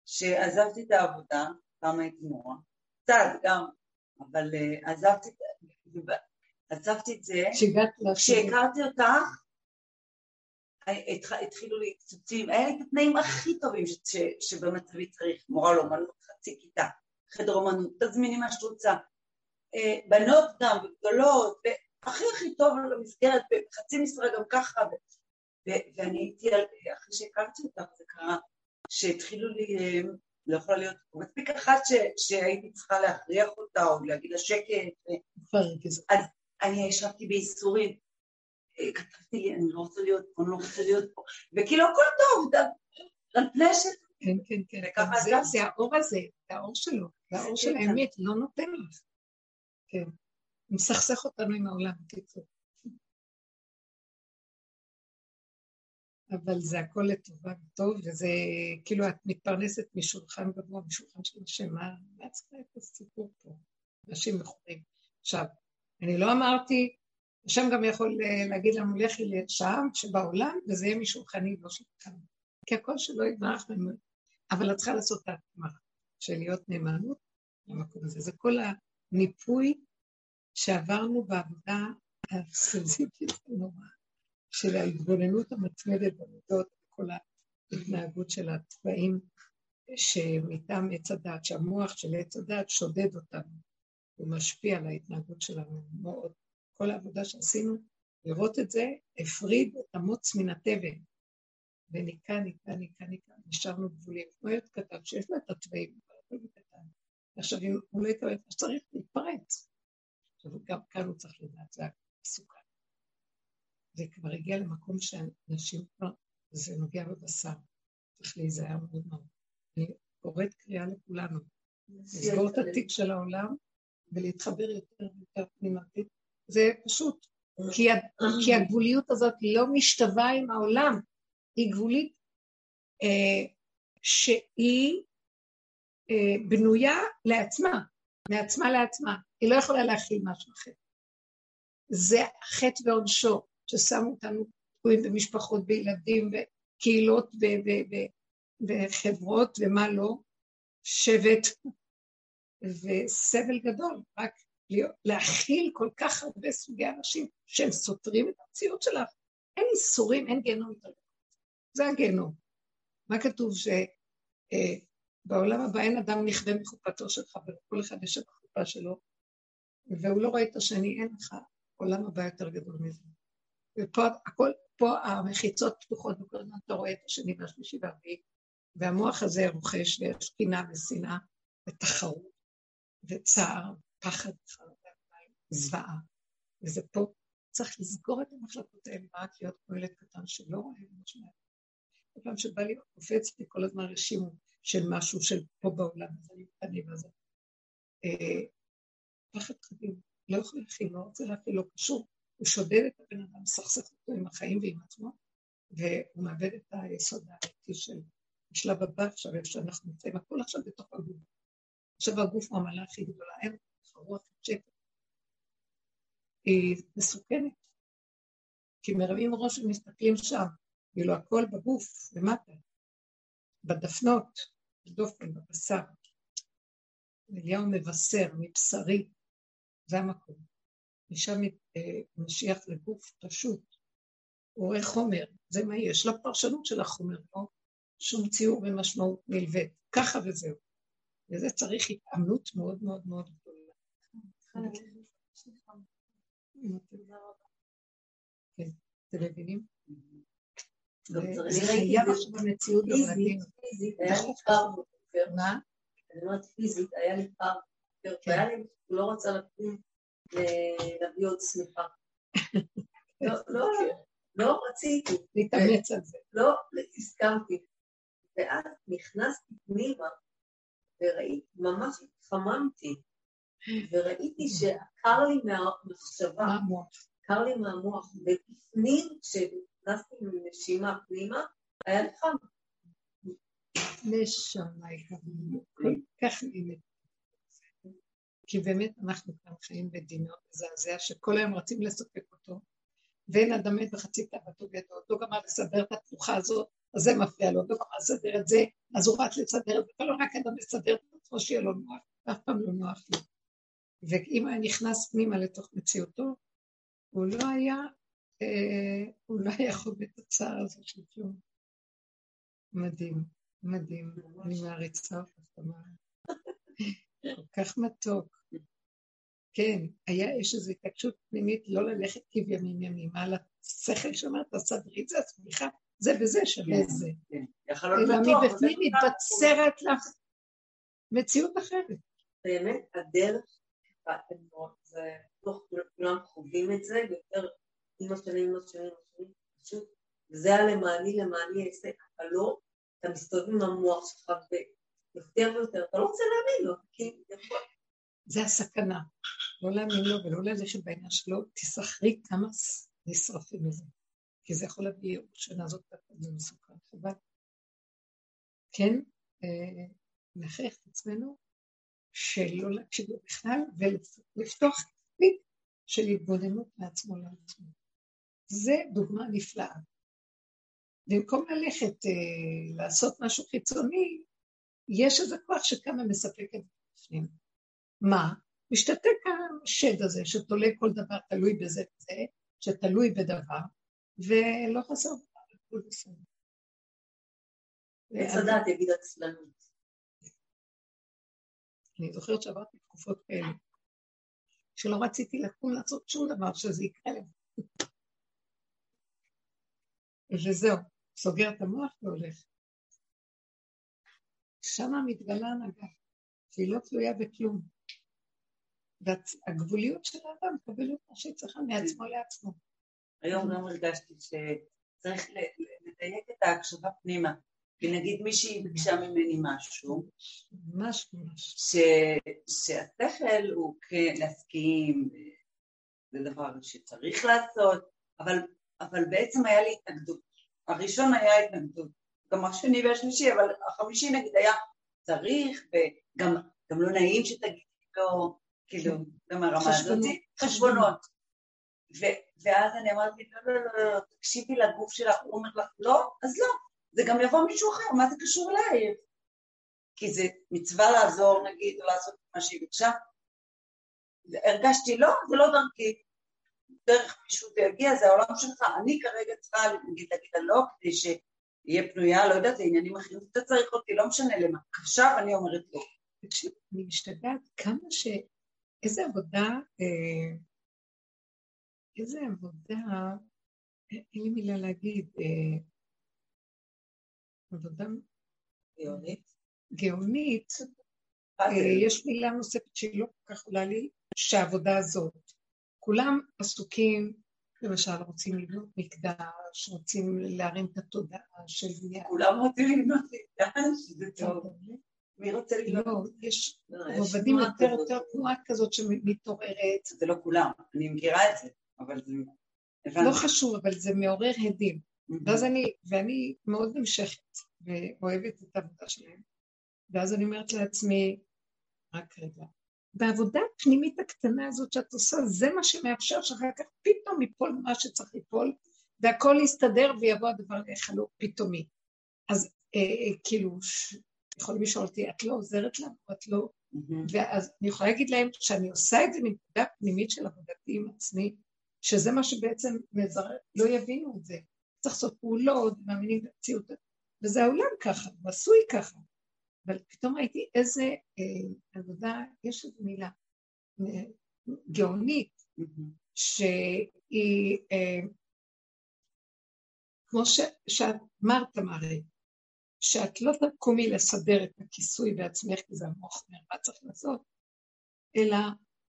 שעזבתי את העבודה, פעם הייתי מורה, קצת גם אבל uh, עזבתי, עזבתי את זה, כשהכרתי אותך, התחילו לי קצוצים, היה לי את התנאים הכי טובים שבמצבי צריך, מורה לאומנות, חצי כיתה, חדר אומנות, תזמיני מה שאת רוצה, אה, בנות גם, גדולות, והכי הכי טוב למסגרת, בחצי משרה גם ככה, ואני הייתי, אחרי שהכרתי אותך זה קרה, שהתחילו לי, אה, לא יכולה להיות מספיק אחת שהייתי צריכה להכריח אותה או להגיד לה שקט, אז אני ישבתי בייסורים, אה, כתבתי לי, אני לא רוצה להיות פה, אני לא רוצה להיות פה, וכאילו הכל טוב, ש... כן, כן, כן, זה, זה האור הזה, זה האור שלו, זה האור של האמת, לא נותן לך. כן, מסכסך אותנו עם העולם, בקיצור. אבל זה הכל לטובה וטוב, וזה כאילו את מתפרנסת משולחן גבוה, משולחן של השם, מה צריכה את הסיפור פה? אנשים מכורים. עכשיו, אני לא אמרתי השם גם יכול אה, להגיד לנו, לכי לשם שבעולם, וזה יהיה משולחני, לא שלכם. כי הכל שלא יתברך ממנו. אבל את צריכה לעשות את ההתאמה של להיות נאמנות למקום הזה. זה כל הניפוי שעברנו בעבודה הסנסיטית הנוראה של ההתבוננות המצמדת במידות, כל ההתנהגות של התוואים שמטעם עץ הדת, שהמוח של עץ הדת שודד אותנו, הוא משפיע על ההתנהגות שלנו מאוד. כל העבודה שעשינו, לראות את זה, הפריד את המוץ מן התבן. וניקה, ניקה, ניקה, ניקה, נשארנו גבולים. כמו ילד קטן שיש לו את התוואים, הוא קטן. עכשיו, אם הוא לא יקבל מה שצריך, להתפרץ. עכשיו, גם כאן הוא צריך לדעת, זה מסוכן. זה כבר הגיע למקום שאנשים כבר, זה נוגע בבשר. צריך להיזהר מאוד מאוד. אני קוראת קריאה לכולנו, לסגור את התיק של העולם ולהתחבר יותר ויותר פנימתית זה פשוט, כי, כי *coughs* הגבוליות הזאת לא משתווה עם העולם, היא גבולית אה, שהיא אה, בנויה לעצמה, מעצמה לעצמה, היא לא יכולה להכיל משהו אחר. זה חטא ועונשו, ששמו אותנו תקועים במשפחות, בילדים, וקהילות, וחברות, ומה לא, שבט, וסבל גדול, רק להכיל כל כך הרבה סוגי אנשים שהם סותרים את המציאות שלך. אין איסורים, אין גיהנום יותר. זה הגיהנום. מה כתוב שבעולם אה, הבא אין אדם נכווה מחופתו של חברו, כל אחד יש את החופה שלו, והוא לא רואה את השני, אין לך עולם הבא יותר גדול מזה. ופה הכל, פה המחיצות פתוחות, וכל הזמן אתה רואה את השני והשלישי והרביעי, והמוח הזה רוכש, ויש קינה ושנאה ותחרות וצער פחד, חרדה, זוועה. וזה פה, צריך לסגור את המחלקות האלה, רק להיות כמו ילד קטן שלא רואה משהו. כל פעם שבא לי, קופץ לי כל הזמן רשימו של משהו של פה בעולם, אז אני פנים הזה. אה, פחד חדים, לא יכול להכיל, לא רוצה להכיל, לא קשור. הוא שודד את הבן אדם, מסכסך אותו עם החיים ועם עצמו, והוא מאבד את היסוד האמיתי של השלב הבא עכשיו, איפה שאנחנו נמצאים, הכל עכשיו בתוך הגוף. עכשיו הגוף הוא המעלה הכי גדולה, אין הרוח שקר. היא מסוכנת. כי מרמים ראש ומסתכלים שם, כאילו הכל בגוף, למטה, בדפנות, בדופן, בבשר. אליהו מבשר, מבשרי, זה המקום. משם אה, משיח לגוף פשוט, הוא רואה חומר, זה מה יש, לא פרשנות של החומר, לא שום ציור ומשמעות נלווית, ככה וזהו. וזה צריך התאמנות מאוד מאוד מאוד גדולה. כן, אתם מבינים? זה חייב עכשיו במציאות להבין. מה? אני אומרת פיזית, היה לי פעם, והיה לי, הוא לא רצה לקום להביא עוד שמחה. *laughs* לא רציתי. להתאמץ על זה. לא הסכמתי. ואז נכנסתי פנימה וראיתי, ממש התחממתי. וראיתי שקר לי מהמחשבה, קר לי מהמוח, ובפנים, כשנכנסתי לנשימה פנימה, היה לי חם. נשמה כל כך נהנית. כי באמת אנחנו כאן חיים בדמיון מזעזע, שכל היום רצים לספק אותו, ואין אדם מת וחצי תאוותו בידו, לא גמר לסדר את התפוחה הזאת, אז זה מפריע לו, לא גמר לסדר את זה, אז הוא רץ לסדר את זה, ולא רק אדם לסדר את עצמו שיהיה לו נוח, ואף פעם לא נוח לו. ואם היה נכנס פנימה לתוך מציאותו, הוא לא היה, אה, הוא לא היה חווה את הצער הזה של כלום. מדהים, מדהים, אני מעריצה אותך, כל כך מתוק. כן, היה, יש איזו התעקשות פנימית לא ללכת כבימים ימים, על השכל שאומר, תסדרי את זה, הסמיכה, זה וזה שווה את זה. כן, כן. אלא מבפנים מתבצרת לך מציאות אחרת. באמת, הדרך, זה, כולם חווים את זה, יותר עם השנים, עם השנים, עם השנים, פשוט, וזה היה למעני, אעשה, אבל לא, אתה מסתובב עם המוח שלך ויותר ויותר, אתה לא רוצה להאמין לו, כי. זה הסכנה, לא להאמין לו ולא ללכת בעניין שלו, תסחרי כמה נשרפים מזה, כי זה יכול להביא ייאוש שנעזוב את זה מסוכן, חבל. כן, אה, נכריח את עצמנו שלא להקשיב לו בכלל ולפתוח תפקיד של התבוננות מעצמו לעצמו. זה דוגמה נפלאה. במקום ללכת אה, לעשות משהו חיצוני, יש איזה כוח שכמה מספק את זה בפנים. מה? משתתק השד הזה שתולה כל דבר תלוי בזה וזה, שתלוי בדבר, ולא חסר. עץ יגיד עצלנות. אני זוכרת שעברתי תקופות כאלה, שלא רציתי לקום לעשות שום דבר שזה יקרה לי. וזהו, סוגר את המוח והולך. שם מתגלה הנהגה, שהיא לא תלויה בכלום. והגבוליות של האדם מקבלת מה שהיא צריכה מעצמו לעצמו. היום גם הרגשתי שצריך לדייק את ההקשבה פנימה. כי נגיד מישהי ביקשה ממני משהו, ממש ממש, שהשכל הוא כן להסכים, זה דבר שצריך לעשות, אבל, אבל בעצם היה לי התנגדות. הראשון היה התנגדות, גם השני והשלישי, אבל החמישי נגיד היה צריך, וגם גם לא נעים שתגידי לו, כאילו, גם הרמה הזאת, חשבונות. ואז אני אמרתי, לא, לא, לא, לא, תקשיבי לגוף שלך, הוא אומר לך, לא, אז לא. זה גם יבוא מישהו אחר, מה זה קשור אליי? כי זה מצווה לעזור נגיד, או לעשות מה שהיא ביקשה. הרגשתי, לא, זה לא דרכי. דרך מישהו יגיע, זה העולם שלך. אני כרגע צריכה נגיד להגיד לא, כדי שיהיה פנויה, לא יודעת, לעניינים אחרים, אתה צריך אותי, לא משנה למה. עכשיו אני אומרת לא. תקשיב, אני משתגעת כמה ש... איזה עבודה, אה, איזה עבודה, אין לי מילה להגיד, אה, עבודה גאונית. גאונית, אה, יש מילה נוספת שהיא לא כל כך עולה לי, שהעבודה הזאת. כולם עסוקים, למשל רוצים לבנות מקדש, רוצים להרים את התודעה של בנייה. כולם רוצים לבנות מקדש, זה טוב. מי רוצה לבנות? לא, יש עובדים יותר יותר תנועה כזאת שמתעוררת. זה לא כולם, אני מכירה את זה, אבל זה... לא חשוב, אבל זה מעורר הדים. ואז אני, ואני מאוד נמשכת ואוהבת את העבודה שלהם, ואז אני אומרת לעצמי, רק רגע, בעבודה הפנימית הקטנה הזאת שאת עושה, זה מה שמאפשר שאחר כך פתאום ייפול מה שצריך ליפול, והכל יסתדר ויבוא הדבר לחלוק פתאומי. אז אה, אה, כאילו, יכולים לשאול אותי, את לא עוזרת לנו, את לא... Mm-hmm. ואז אני יכולה להגיד להם שאני עושה את זה מנקודה פנימית של עבודתי עם עצמי, שזה מה שבעצם מזר... לא יבינו את זה. צריך לעשות פעולות, מאמינים במציאות, וזה העולם ככה, הוא עשוי ככה. אבל פתאום ראיתי איזה אה, עבודה, יש איזו מילה, גאונית, שהיא, אה, כמו ש, שאת אמרת, מרי, שאת לא תקומי לסדר את הכיסוי בעצמך, כי זה המוח אומר מה צריך לעשות, אלא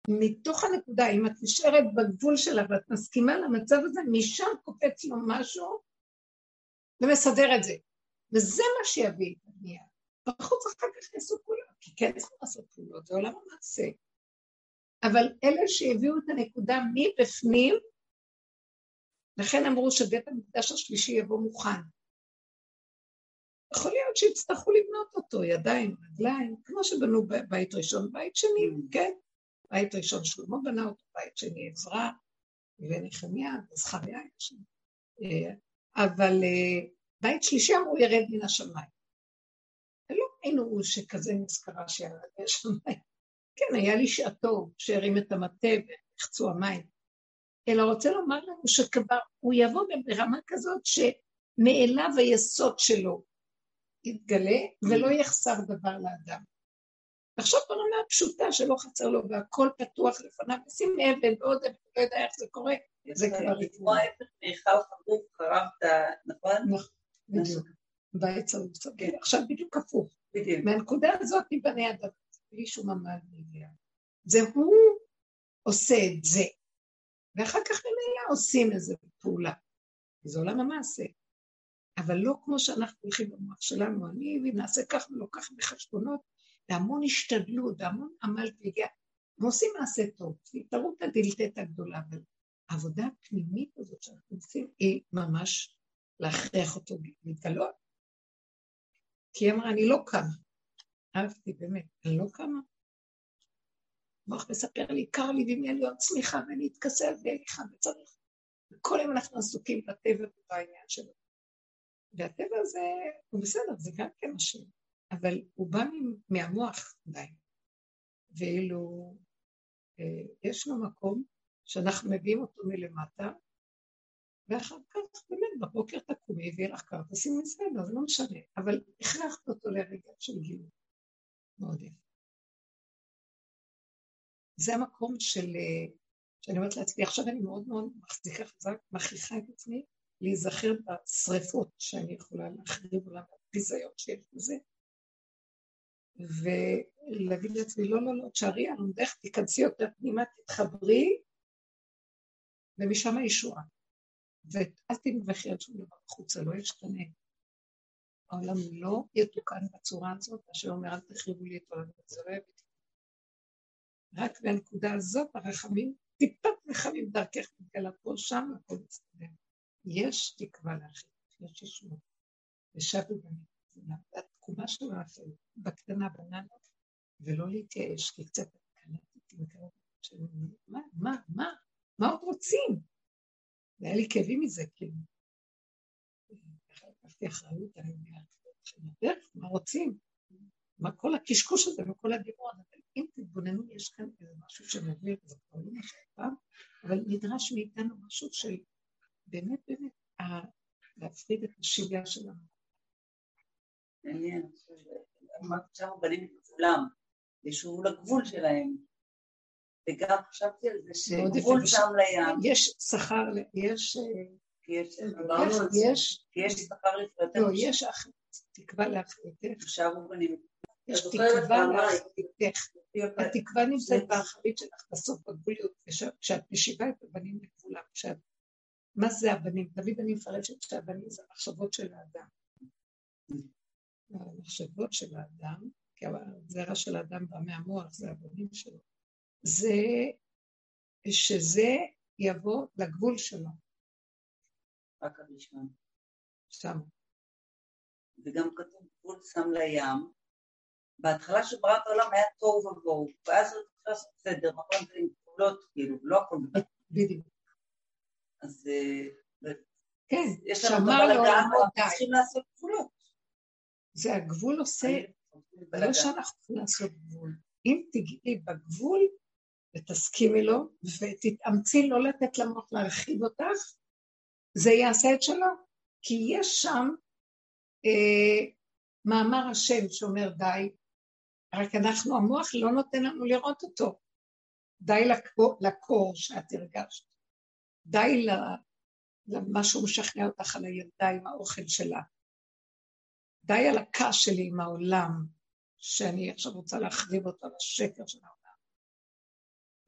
מתוך הנקודה, אם את נשארת בגבול שלה ואת מסכימה למצב הזה, משם קופץ לו משהו ומסדר את זה. וזה מה שיביא את הבנייה. בחוץ אחר כך יעשו פעולות, כי כן צריכים לעשות פעולות, זה עולם המעשה. אבל אלה שהביאו את הנקודה מבפנים, לכן אמרו שבית המקדש השלישי יבוא מוכן. יכול להיות שיצטרכו לבנות אותו, ידיים, רגליים, כמו שבנו בית ראשון, בית שני, mm. כן? בית ראשון שלמה בנה אותו, בית שני עזרא ונחמיה וזכריה, אה, אבל אה, בית שלישי אמרו ירד מן השמיים. ולא היינו שכזה נזכרה שירד מן השמיים. כן, היה לי שעתו שהרים את המטה ונחצו המים. אלא רוצה לומר לנו שכבר הוא יבוא ברמה כזאת שמאליו היסוד שלו יתגלה ולא יחסר דבר לאדם. עכשיו ברמה הפשוטה שלא חסר לו והכל פתוח לפניו, ושים אבן ועוד אבן, לא יודע איך זה קורה, זה כבר. כמו ההפך מיכל חרוב חרבת, נכון? נכון, בדיוק. בעץ ההוא כן, עכשיו בדיוק הפוך. בדיוק. מהנקודה הזאת ייבנה הדבר, בלי שום עמל וידיעה. זה הוא עושה את זה, ואחר כך ממילא עושים איזו פעולה. זה עולם המעשה. אבל לא כמו שאנחנו הולכים במוח שלנו, אני נעשה כך ולא כך בחשבונות, והמון השתדלות, והמון עמל והגיע. הם עושים מעשה טוב, תראו את הדלתת הגדולה, אבל העבודה הפנימית הזאת שאנחנו עושים היא ממש להכריח אותו להתגלות. כי היא אמרה, אני לא קמה. אהבתי, באמת, אני לא קמה. המוח מספר לי, קר לי ואם יהיה לי עוד צמיחה ואני אתכסל ויהיה לי חם וצריך. וכל יום אנחנו עסוקים בטבע ובעניין שלו. והטבע הזה, הוא בסדר, זה גם כן השם, אבל הוא בא מהמוח די. ואילו אה, יש לו מקום שאנחנו מביאים אותו מלמטה, ואחר כך באמת בבוקר תקומי ויהיה לך קר, תשימי בסדר, זה לא משנה, אבל הכרחת אותו לרגע של גילוי. מאוד יפה. זה המקום של, אה, שאני אומרת לעצמי, עכשיו אני מאוד מאוד מחזיקה חזק, מכריחה את עצמי להיזכר בשריפות שאני יכולה להחריב עליו, בביזיון שיש בזה, ולהגיד לעצמי, לא, לא, לא, תשארי על עומדך, תיכנסי יותר פנימה, תתחברי, ומשם הישועה. ואל תנבחי על שום דבר החוצה, לא ישתנה. העולם לא יתוקן בצורה הזאת, אשר אומר, אל תחריבו לי את העולם, זה לא רק בנקודה הזאת הרחמים, טיפת רחמים דרכך מתגלה פה, שם הכל מסתדר. יש תקווה לאחר, יש ישועות. ושבו בנקודה, התקומה של האחר, בקטנה בננה, ולא להתייאש, כי קצת קלטתי מקרוב, מה, מה, מה, מה עוד רוצים? והיה לי כאבים מזה, כאילו. לקחתי אחריות על הדרך, מה רוצים? מה כל הקשקוש הזה וכל הדיבור הזה? אם תתבוננו, יש כאן איזה משהו שמוביל, זה כבר לא משהו פעם, אבל נדרש מאיתנו משהו של באמת באמת להפריד את השגעה שלנו. מעניין, אמרת שם בנים את כולם, ישובו לגבול שלהם. וגם חשבתי על זה שגבול שם לים. יש שכר, יש... יש, יש שכר לפרטי. לא, יש תקווה לאחריתך. עכשיו הוא בנים. יש תקווה לאחריתך. התקווה נמצאת באחרית שלך בסוף בגבוליות, כשאת משיבה את הבנים לגבולם, כשאת... מה זה הבנים? תמיד אני מפרשת שהבנים זה המחשבות של האדם. המחשבות של האדם, כי הזרע של האדם בא מהמוח, זה הבנים שלו. זה שזה יבוא לגבול שלו. רק הראשון. שם. וגם כתוב גבול שם לים, בהתחלה של בראת העולם היה תוהו ובוהו, ואז הוא התחיל לעשות סדר, נכון? זה עם גבולות, כאילו, לא הכל בדיוק. אז אה, כן, יש לנו את הבלגן, צריכים לעשות גבולות. זה הגבול עושה, לא שאנחנו צריכים לעשות גבול. אם תגיעי בגבול ותסכימי לו, ותתאמצי לא לתת למוח להרחיב אותך, זה יעשה את שלו. כי יש שם אה, מאמר השם שאומר די, רק אנחנו, המוח לא נותן לנו לראות אותו. די לקור, לקור שאת הרגשת. די למה שהוא משכנע אותך על הילדה עם האוכל שלה. די על הכעס שלי עם העולם, שאני עכשיו רוצה להחריב אותו על השקר של העולם.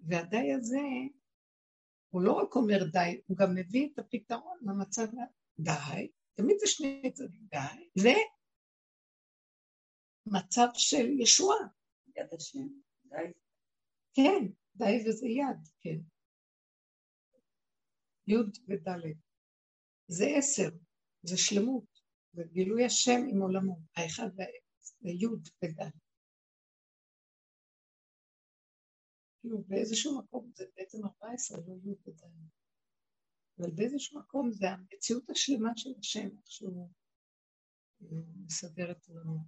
והדי הזה, הוא לא רק אומר די, הוא גם מביא את הפתרון למצב די, תמיד זה שני צדדים, די, מצב של ישועה. יד השם, די. כן, די וזה יד, כן. י' וד'. זה עשר, זה שלמות, זה השם עם עולמו, האחד והאפס, זה י' וד'. כאילו באיזשהו מקום זה בעצם 14, לא י' וד'. אבל באיזשהו מקום זה המציאות השלמה של השם, איך שהוא אה, מסדר את עולמו.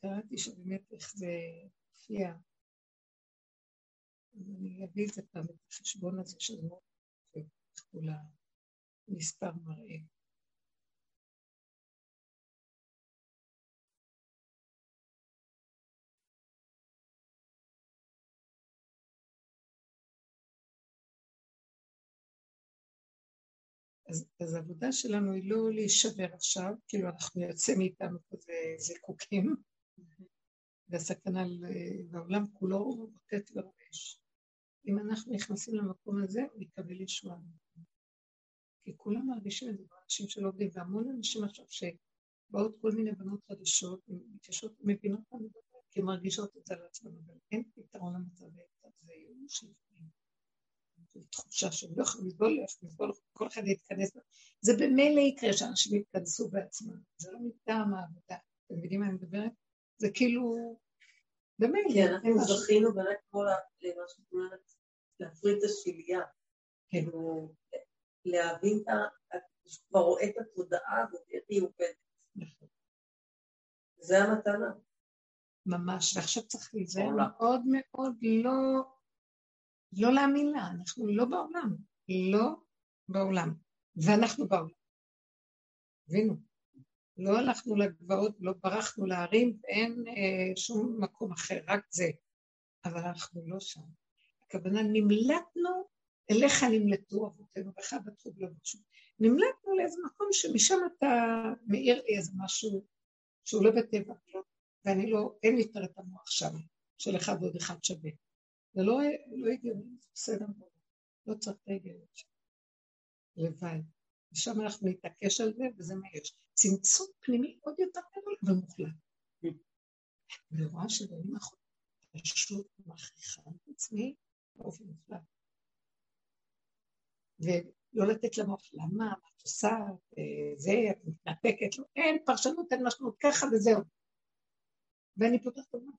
קראתי שבאמת איך זה הופיע. אז אני אביא את זה פעם, את החשבון הזה של מות, וכו' מספר מראה. אז, אז העבודה שלנו היא לא להישבר עכשיו, כאילו אנחנו יוצאים מאיתנו כזה זיקוקים, והסכנה לעולם כולו רוטט ורועש. אם אנחנו נכנסים למקום הזה, נקבל ישועה. כי כולם מרגישים את זה, אנשים שלא עובדים, והמון אנשים עכשיו שבאות כל מיני בנות חדשות, מתיישבות, מבינות מה מדבר, כי מרגישות את זה על עצמן, אבל אין פתרון למצב הזה, ייאוש לפעמים. תחושה שהם לא יכולים לסבול, לא יכולים לסבול, כל אחד יתכנס. זה במילא יקרה שאנשים יתכנסו בעצמם, זה לא מטעם העבודה. אתם מבינים מה אני מדברת? זה כאילו, במילא. כן, אנחנו זכינו באמת כמו למה שאת אומרת, להפריד את השלייה. כאילו, להבין את כבר רואה את התודעה הזאת, איך היא עובדת. נכון. זה המתנה. ממש, ועכשיו צריך להיזהר מאוד מאוד לא לא להאמין לה, אנחנו לא בעולם, לא בעולם, ואנחנו בעולם. הבינו? לא הלכנו לגבעות, לא ברחנו להרים, ואין אה, שום מקום אחר, רק זה. אבל אנחנו לא שם. הכוונה, נמלטנו, אליך נמלטו אבותינו, בך בטחו ולבשו. נמלטנו לאיזה מקום שמשם אתה מאיר לי איזה משהו שהוא לא בטבע, ואני לא, אין לי יותר את המוח שם, של אחד ועוד אחד שווה. זה לא, לא הגיוני, זה בסדר. לא צריך את ההיגיון שם. לבד. ושם אנחנו נתעקש על זה, וזה מה יש. צמצום פנימי עוד יותר גדול, אבל מוחלט. אני רואה שבנים האחרונים פשוט מכריחה את עצמי באופן מוחלט. ולא לתת למוח, למה, מה את עושה, זה, את מתנתקת, לא, אין פרשנות, אין משמעות, ככה וזהו. ואני פותחת את המוח,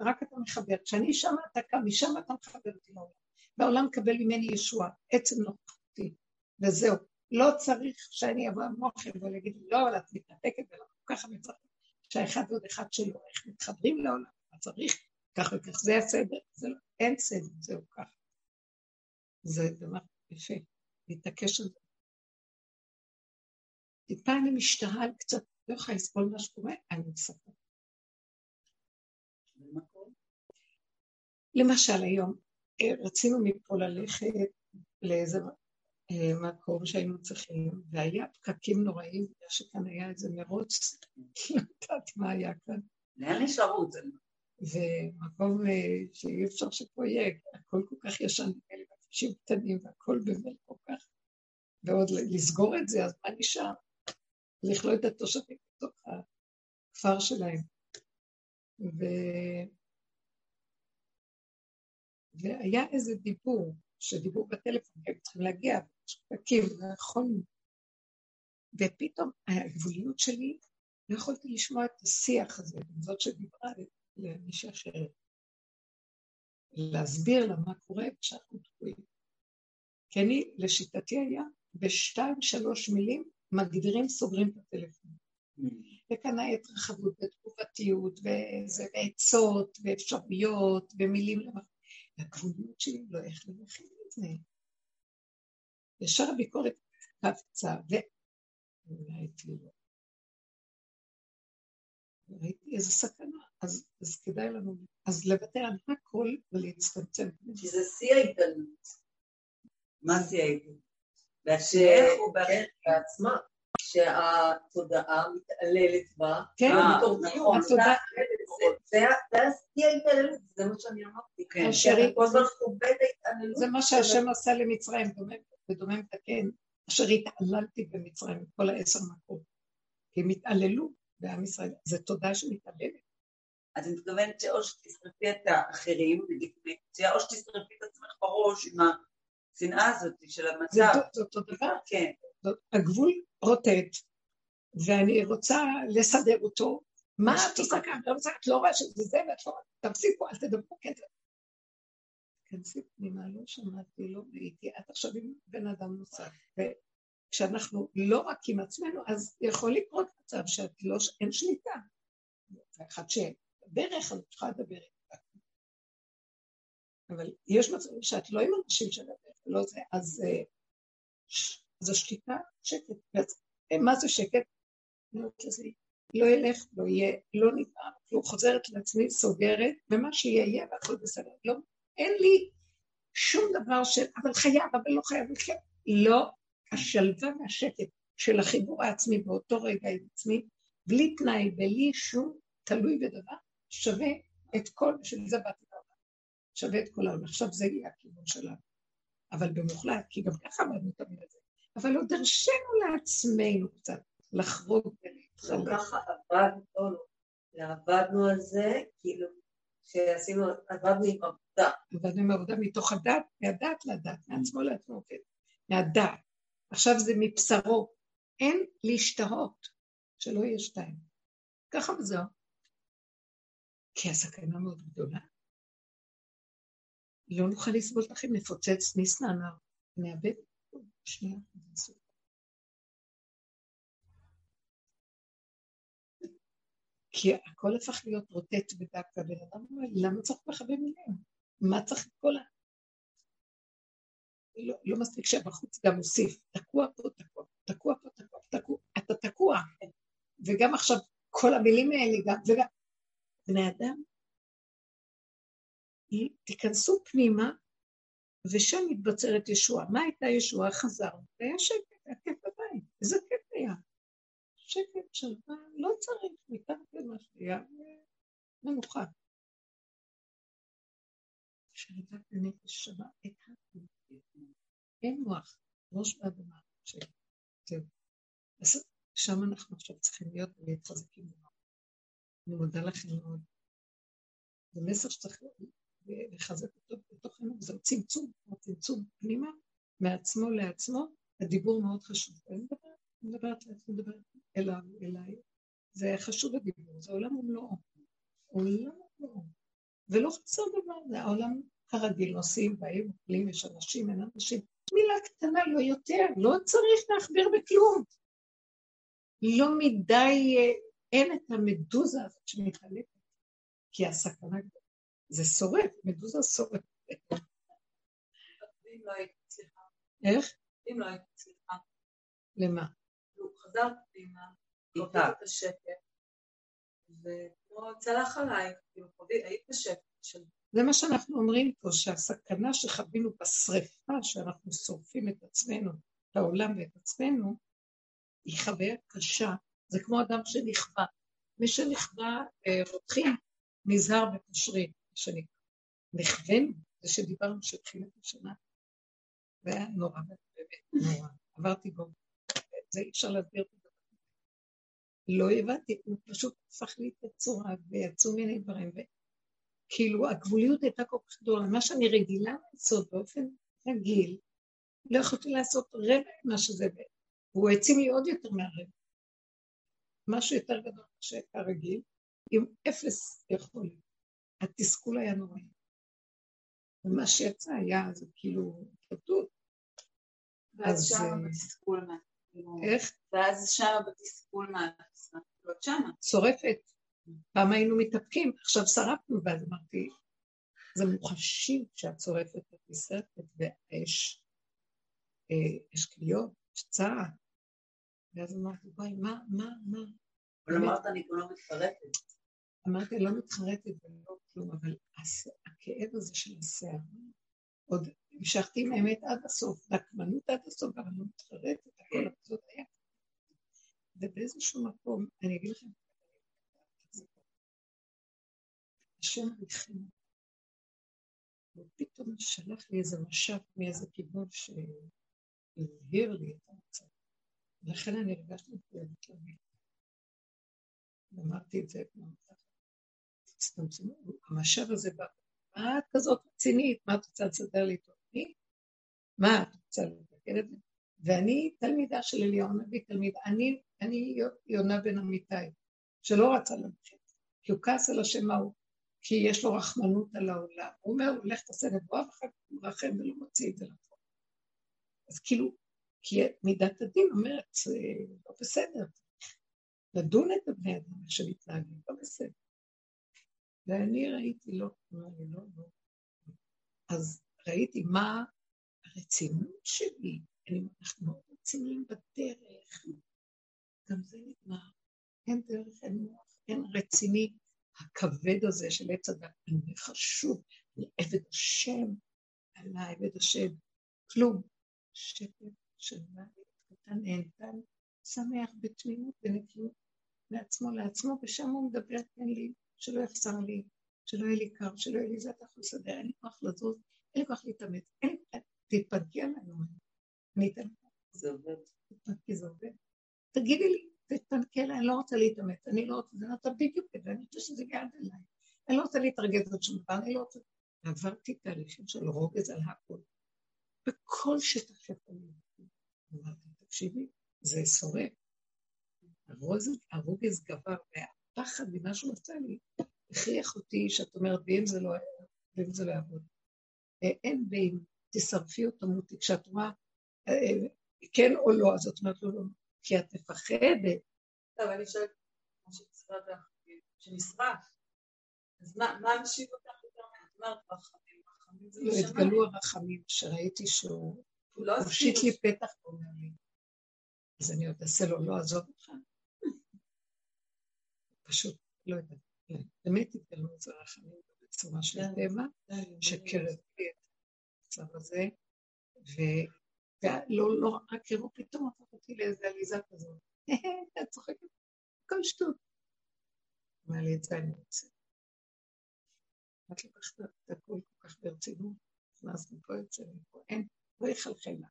רק אתה מחבר. כשאני שמה אתה קם, משם אתה מחבר אותי לעולם. והעולם מקבל ממני ישועה, עצם נוכחותי, וזהו. לא צריך שאני אבוא המוח יבוא להגיד, לא, אבל את מתנתקת ואנחנו ככה מצטרפים. שהאחד ועוד אחד שלו, איך מתחברים לעולם, מה צריך, כך וכך, זה הסדר, זה לא, אין סדר, זהו ככה. זה דבר יפה, להתעקש על זה. טיפה אני משתהה על קצת, לא יכולה לסבול מה שקורה, אני מספרת. למשל היום אה, רצינו מפה ללכת לאיזה מקום שהיינו צריכים, והיה פקקים נוראים, בגלל שכאן היה איזה מרוץ, *laughs* לא יודעת מה היה כאן. לאן יש לרוץ? ומקום אה, שאי אפשר שפה יהיה, הכל כל כך ישן, כאלה בכבישים קטנים, והכל באמת כל כך, ועוד לסגור את זה, אז מה נשאר? לכלוא את התושבים בתוך הכפר שלהם. ו... והיה איזה דיבור, שדיבור בטלפון, הם צריכים להגיע, פקקים, לא יכולנו. ופתאום הגבוליות שלי, לא יכולתי לשמוע את השיח הזה, זאת שדיברה למישהי אחרת. להסביר לה מה קורה כשאנחנו תקועים. כי אני, לשיטתי היה, בשתיים, שלוש מילים, מגדירים, סוגרים את הטלפון. וכאן היה התרחבות ותגובתיות, ועצות, ואפשרויות, ומילים למחרת. והגבוליות שלי לא יכלה להכין את זה. ישר הביקורת קפצה, וראיתי לו. ראיתי איזה סכנה, אז, אז כדאי לנו, אז לוותר על הכל ולהצטמצם. כי זה שיא ההתעללות. מה שיא ההתעללות? והשאלה הוא בעצמה. שהתודעה מתעללת בה, כן, נכון, זה השיא ההתעללות, זה מה שאני אמרתי, כן, כל הזמן חווה את ההתעללות. זה מה שהשם עשה למצרים, בדומה מתקן, אשר התעללתי במצרים, כל העשר מכות, כי הם התעללו בעם ישראל, זו תודה שמתעללת. אז אני מתכוונת שאו שתשרפי את האחרים, או שתשרפי את עצמך בראש עם השנאה הזאת של המצב. זה אותו דבר, כן. הגבול רוטט, ואני רוצה לסדר אותו, מה את עושה כאן? לא את לא רואה שזה זה, ואת לא רואה, תפסיקו, אל תדברו כסף. תכנסי פנימה, לא שמעתי, לא ראיתי, את עכשיו עם בן אדם נוסף. וכשאנחנו לא רק עם עצמנו, אז יכול לקרות מצב שאת לא, אין שליטה. ואחת שברך, אז יכולה לדבר. אבל יש מצבים שאת לא עם אנשים של הדרך, לא זה, אז, אה, אז השתיקה, שקט. אה, מה זה שקט? לא, ילך, לא יהיה, לא נפעם, לא חוזרת לעצמי, סוגרת, ומה שיהיה יהיה והכל בסדר. לא, אין לי שום דבר של, אבל חייב, אבל לא חייב, כן. לא, השלווה והשקט של החיבור העצמי באותו רגע עם עצמי, בלי תנאי, בלי שום תלוי בדבר, שווה את כל, בשביל זה באתי לעולם, שווה את כל העולם. עכשיו זה יהיה הכיוון שלנו. אבל במוחלט, כי גם ככה עמדנו תמיד את זה. אבל עוד הרשינו לעצמנו קצת לחרוג ולהתחלק. גם ככה עבדנו, עבדנו על זה, כאילו, שעשינו, עבדנו עם עבודה. עבדנו עם עבודה מתוך הדת, מהדת לדת, מעצמו לעצמו, כן. מהדת. עכשיו זה מבשרו. אין להשתהות, שלא יהיה שתיים. ככה וזהו. כי הסכנה מאוד גדולה. לא נוכל לסבול לכם, נפוצץ ניסננה, נאבד שנייה. כי הכל הפך להיות רוטט ודק, והבן אדם אומר, למה צריך הרבה מילים? מה צריך את כל ה... לא, לא מספיק שבחוץ גם מוסיף, תקוע פה, תקוע, תקוע פה, תקוע, תקוע, אתה תקוע. וגם עכשיו כל המילים האלה, גם, וגם, בני אדם, תיכנסו פנימה, ושם מתבצרת ישועה. מה הייתה ישועה? חזרנו, והיה שקט, היה כיף בבית, איזה כיף היה. שקט, שלווה, לא צריך, מתחת למה שהיה, מנוחה. שלוות הנפש שווה את הכול. אין מוח, ראש באדמה. זהו. אז שם אנחנו עכשיו צריכים להיות ולהתחזקים. אני מודה לכם מאוד. זה מסר שצריך לחזק אותו בתוכנו, זה צמצום, צמצום פנימה, מעצמו לעצמו, הדיבור מאוד חשוב. אני מדברת, אני מדברת לעצמי, מדברת אליו, אליי. זה חשוב הדיבור, זה עולם ומלואו. עולם ומלואו. ולא חסר דבר, זה העולם כרגיל, נוסעים, באים, אוכלים, יש אנשים, אין אנשים. מילה קטנה, לא יותר, לא צריך להכביר בכלום. לא מדי, אה, אין את המדוזה הזאת שמתעלפת, כי הסכנה זה שורף, מדוזה שורף. אם לא הייתי צריכה. איך? אם לא הייתי צריכה. למה? חזרת פנימה, חווית את השקט, וכמו צלח עלייך, כאילו היית בשקט של... זה מה שאנחנו אומרים פה, שהסכנה שחווינו בשריפה, שאנחנו שורפים את עצמנו, את העולם ואת עצמנו, היא חוויה קשה. זה כמו אדם שנכווה. מי שנכווה, אה, רותחים, נזהר וקושרים, שנקרא. נכווינו, זה שדיברנו שהתחיל את השנה. זה היה נורא, באמת נורא. עברתי בו. זה אי אפשר להסביר את זה. לא הבנתי, הוא פשוט הפך לי את הצורה, ויצאו מיני דברים, וכאילו הגבוליות הייתה כל כך גדולה. מה שאני רגילה לעשות באופן רגיל, לא יכולתי לעשות רבע ממה שזה, והוא העצים לי עוד יותר מהרבע. משהו יותר גדול שהייתה רגיל, עם אפס יכולת. התסכול היה נוראי. ומה שיצא היה, זה כאילו התלבטות. ואז שם בתסכול מה? איך? ואז שם בתסכול מה? שמה. שורפת. פעם היינו מתאפקים, עכשיו שרפנו, ואז אמרתי, זה מוחשי כשאת שורפת את נשרפת והאש, יש כליות, יש צער. ואז אמרתי, וואי, מה, מה, מה? אבל אמרת, אני כבר לא מתחרטת. אמרתי, לא מתחרטת ולא כלום, אבל הכאב הזה של השיער, עוד המשכתי עם האמת עד הסוף, נקמנות עד הסוף, אבל לא מתחרטת, הכל הזאת היה. ובאיזשהו מקום, אני אגיד לכם, השם ריחם. ופתאום שלח לי איזה משב מאיזה כיוון שהבהיר לי את המצב. ולכן אני הרגשתי מחויבת להגיד. אמרתי את זה כמו המשב הזה בא, מה את כזאת רצינית? מה את רוצה לסדר לי תוכנית? מה את רוצה לתקן את זה? ואני תלמידה של אליהו הנביא, תלמידה, אני, אני יונה בן אמיתי, שלא רצה להמשיך, כי הוא כעס על השם ההוא, כי יש לו רחמנות על העולם. הוא אומר, לך תעשה נבואה ואחר כך הוא מרחם ולא מוציא את זה לפועל. אז כאילו, כי מידת הדין אומרת, לא בסדר. לדון את הבני אדם שמתנהגים, לא בסדר. ואני ראיתי, לא, לא, לא, לא. אז ראיתי מה הרצינות שלי. אנחנו מאוד רציניים בדרך. גם זה נגמר. אין דרך, אין מוח, אין רציני. הכבד הזה של עץ הדת, אני חשוב, אני עבד השם, עלה עבד השם, כלום. שקט של מוות קטן נהנתן, שמח בתמימות ונקיות לעצמו לעצמו, ושם הוא מדבר, תן לי, שלא יחסר לי, שלא יהיה לי קר, שלא יהיה לי זה, אתה יכול לסדר, אין לי כוח לזוז, אין לי כוח להתאמץ, אין לי, תתפנקי עלינו, אני אתן לך. זה עובד. תתפנקי, זה עובד. תגידי לי, תתפנקי אני לא רוצה להתאמץ, אני לא רוצה, זה נתן בדיוק את זה, אני רוצה שזה יגעד אליי. אני לא רוצה להתרגז עוד שום דבר, אני לא רוצה... עברתי תהליכים של רוגז על הכל. בכל שטח שיכולים. אמרתי, תקשיבי, זה שורף. הרוגז גבר, והפחד ממה שהוא עשה לי, הכריח אותי, שאת אומרת, ואם זה לא, ואם זה לא יעבוד. אה, אין ואם תשרפי אותו מותי, כשאת רואה אה, כן או לא, אז את אומרת לו לא, כי את מפחדת. טוב, אני שואלת, כמו שצריכה שנשרף, אז מה משיב אותך יותר אומרת, רחמים, רחמים זה לא התגלו הרחמים, שראיתי שהוא לא הושיט לי פתח ואומר לי, אז אני עוד אעשה לו, לא אעזוב אותך. פשוט, לא יודעת, באמת התגלו את זה רחמים בצורה של כן, טבע, כן, שקרב לי את המצב הזה, ולא לא, רק הראו פתאום הפך אותי לאיזה עליזה כזאת. *laughs* את צוחקת, הכל שטות. אמר לי, את זה אני רוצה. את לקחת את הכול כל כך ברצינות, נכנסנו פה, יוצא מפה, אין, לא יחלחל לה.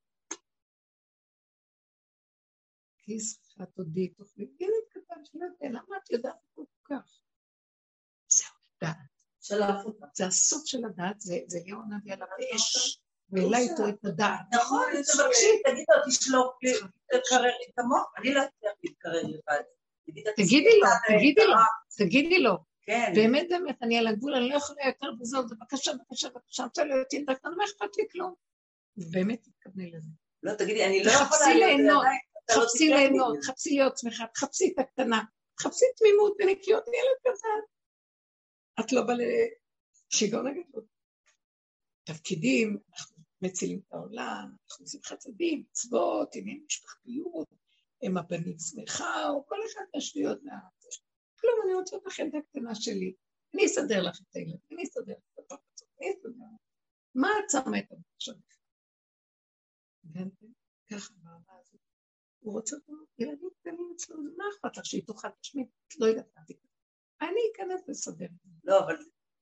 כיס לך תודי, תאכלי, ילד קטן שלא יודע, למה את יודעת כל כך? זהו, דעת. שלף אותה. זה הסוף של הדעת, זה ליאור נביא עליו אש, והעלה איתו את הדעת. נכון, תבקשי, תגיד לו, תשלוף לי, תקרר לי את המוח, אני לא אצליח להתקרר לבד. תגידי לו, תגידי לו, תגידי לו. כן. באמת, באמת, אני על הגבול, אני לא יכולה יותר בזאת, בבקשה, בבקשה, בבקשה, רוצה להיות עם דקה, לא אכפת לי כלום. באמת תתכווני לזה. לא, תגידי, אני לא יכולה... חפשי ליהנות, לא חפשי ליהנות, חפשי להיות שמחה, חפשי את הקטנה, חפשי תמימות ונקיות ילד קטן. את לא בא לשיגעון הגדול. תפקידים, אנחנו מצילים את העולם, אנחנו עושים חסדים, מצוות, עניין משפחתיות, הם הבנים שמחה, או כל אחד מהשטויות מהארץ. כלום, אני רוצה את הקטנה שלי. אני אסדר לך את הילד, אני אסדר לך את הפרצות, אני אסדר לך. מה את שמה את המחשב? ככה הזאת. הוא רוצה אותו, ילדים קטנים אצלו, מה אכפת לך שהיא תאכל תשמיד? לא יודעת מה תקרא. אני אכנס לסדר. לא, אבל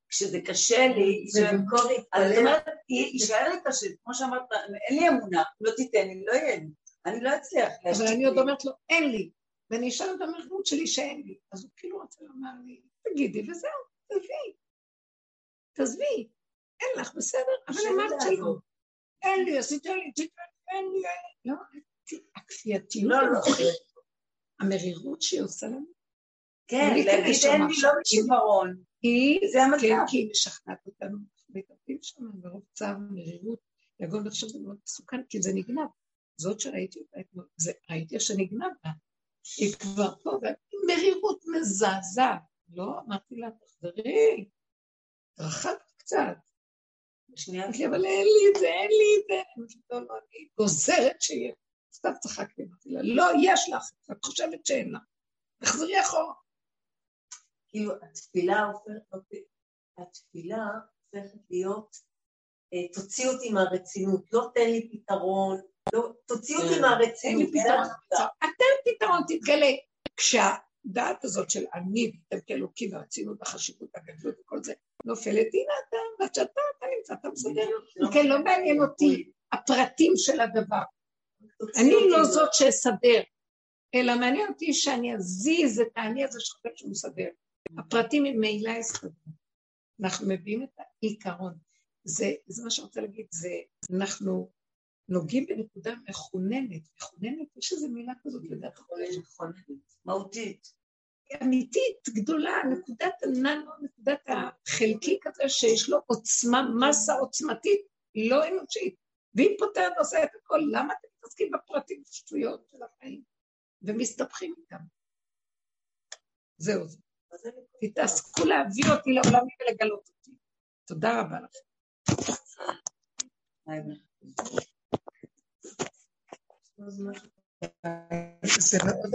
כשזה קשה לי, זה במקום להתפלל. זאת אומרת, יישאר לי קשה, כמו שאמרת, אין לי אמונה, לא תיתן לי, לא יהיה לי. אני לא אצליח אבל אני עוד אומרת לו, אין לי. ואני אשאל את המחמוד שלי שאין לי. אז הוא כאילו רוצה לומר לי, תגידי וזהו, תביאי. תעזבי. אין לך, בסדר? אבל אמרת שלא. אין לי, עשית לי, תיתן, אין לי, לא, הכפייתיות, לא, לא. המרירות שהיא עושה לנו. כן, להגיד אין לי לא בשיוורון. זה המצב. כן, כי היא משכנעת אותנו, מטפלים שם מרוב צער ומרירות, יגון לחשוב זה מאוד מסוכן, כי זה נגנב. זאת שראיתי אותה אתמול, ראיתי שנגנב לה. היא כבר פה, ומרירות מזעזעת. לא, אמרתי לה, תחזרי, רחבת קצת. שנייה, אבל אין לי את זה, אין לי את זה. לא, לא, אני גוזרת שיהיה. סתם צחקתי, אמרתי לה, לא, יש לך, את חושבת שאין לך. תחזרי אחורה. כאילו, התפילה הופכת, התפילה הופכת להיות, אה, תוציא אותי מהרצינות, לא תן לי פתרון, לא, תוציא אותי כן. מהרצינות. אתם פתרון, תתגלה. כשהדעת הזאת של אני ואתם כאלוקים והרצינות והחשיבות והגדלות וכל זה נופלת, הנה אתה, ועד שאתה, אתה נמצא, אתה מסדר. כן, לא מעניין אותי הפרטים של הדבר. אני לא זאת שאסדר, אלא מעניין אותי שאני אזיז את האני הזה שחושב שהוא מסדר. הפרטים ממילא יסתדרו. אנחנו מביאים את העיקרון. זה, זה מה שאני רוצה להגיד, זה אנחנו נוגעים בנקודה מכוננת. מכוננת, יש איזו מילה כזאת לדעת. מכוננת, מהותית. אמיתית, גדולה, נקודת הננו, נקודת החלקי כזה שיש לו עוצמה, מסה עוצמתית, לא אנושית. והיא פותרת ועושה את הכל, למה אתם מתעסקים בפרטים שטויות של החיים ומסתבכים איתם? זהו זה. תתעסקו להביא אותי לעולם ולגלות אותי. תודה רבה לכם. זה מאוד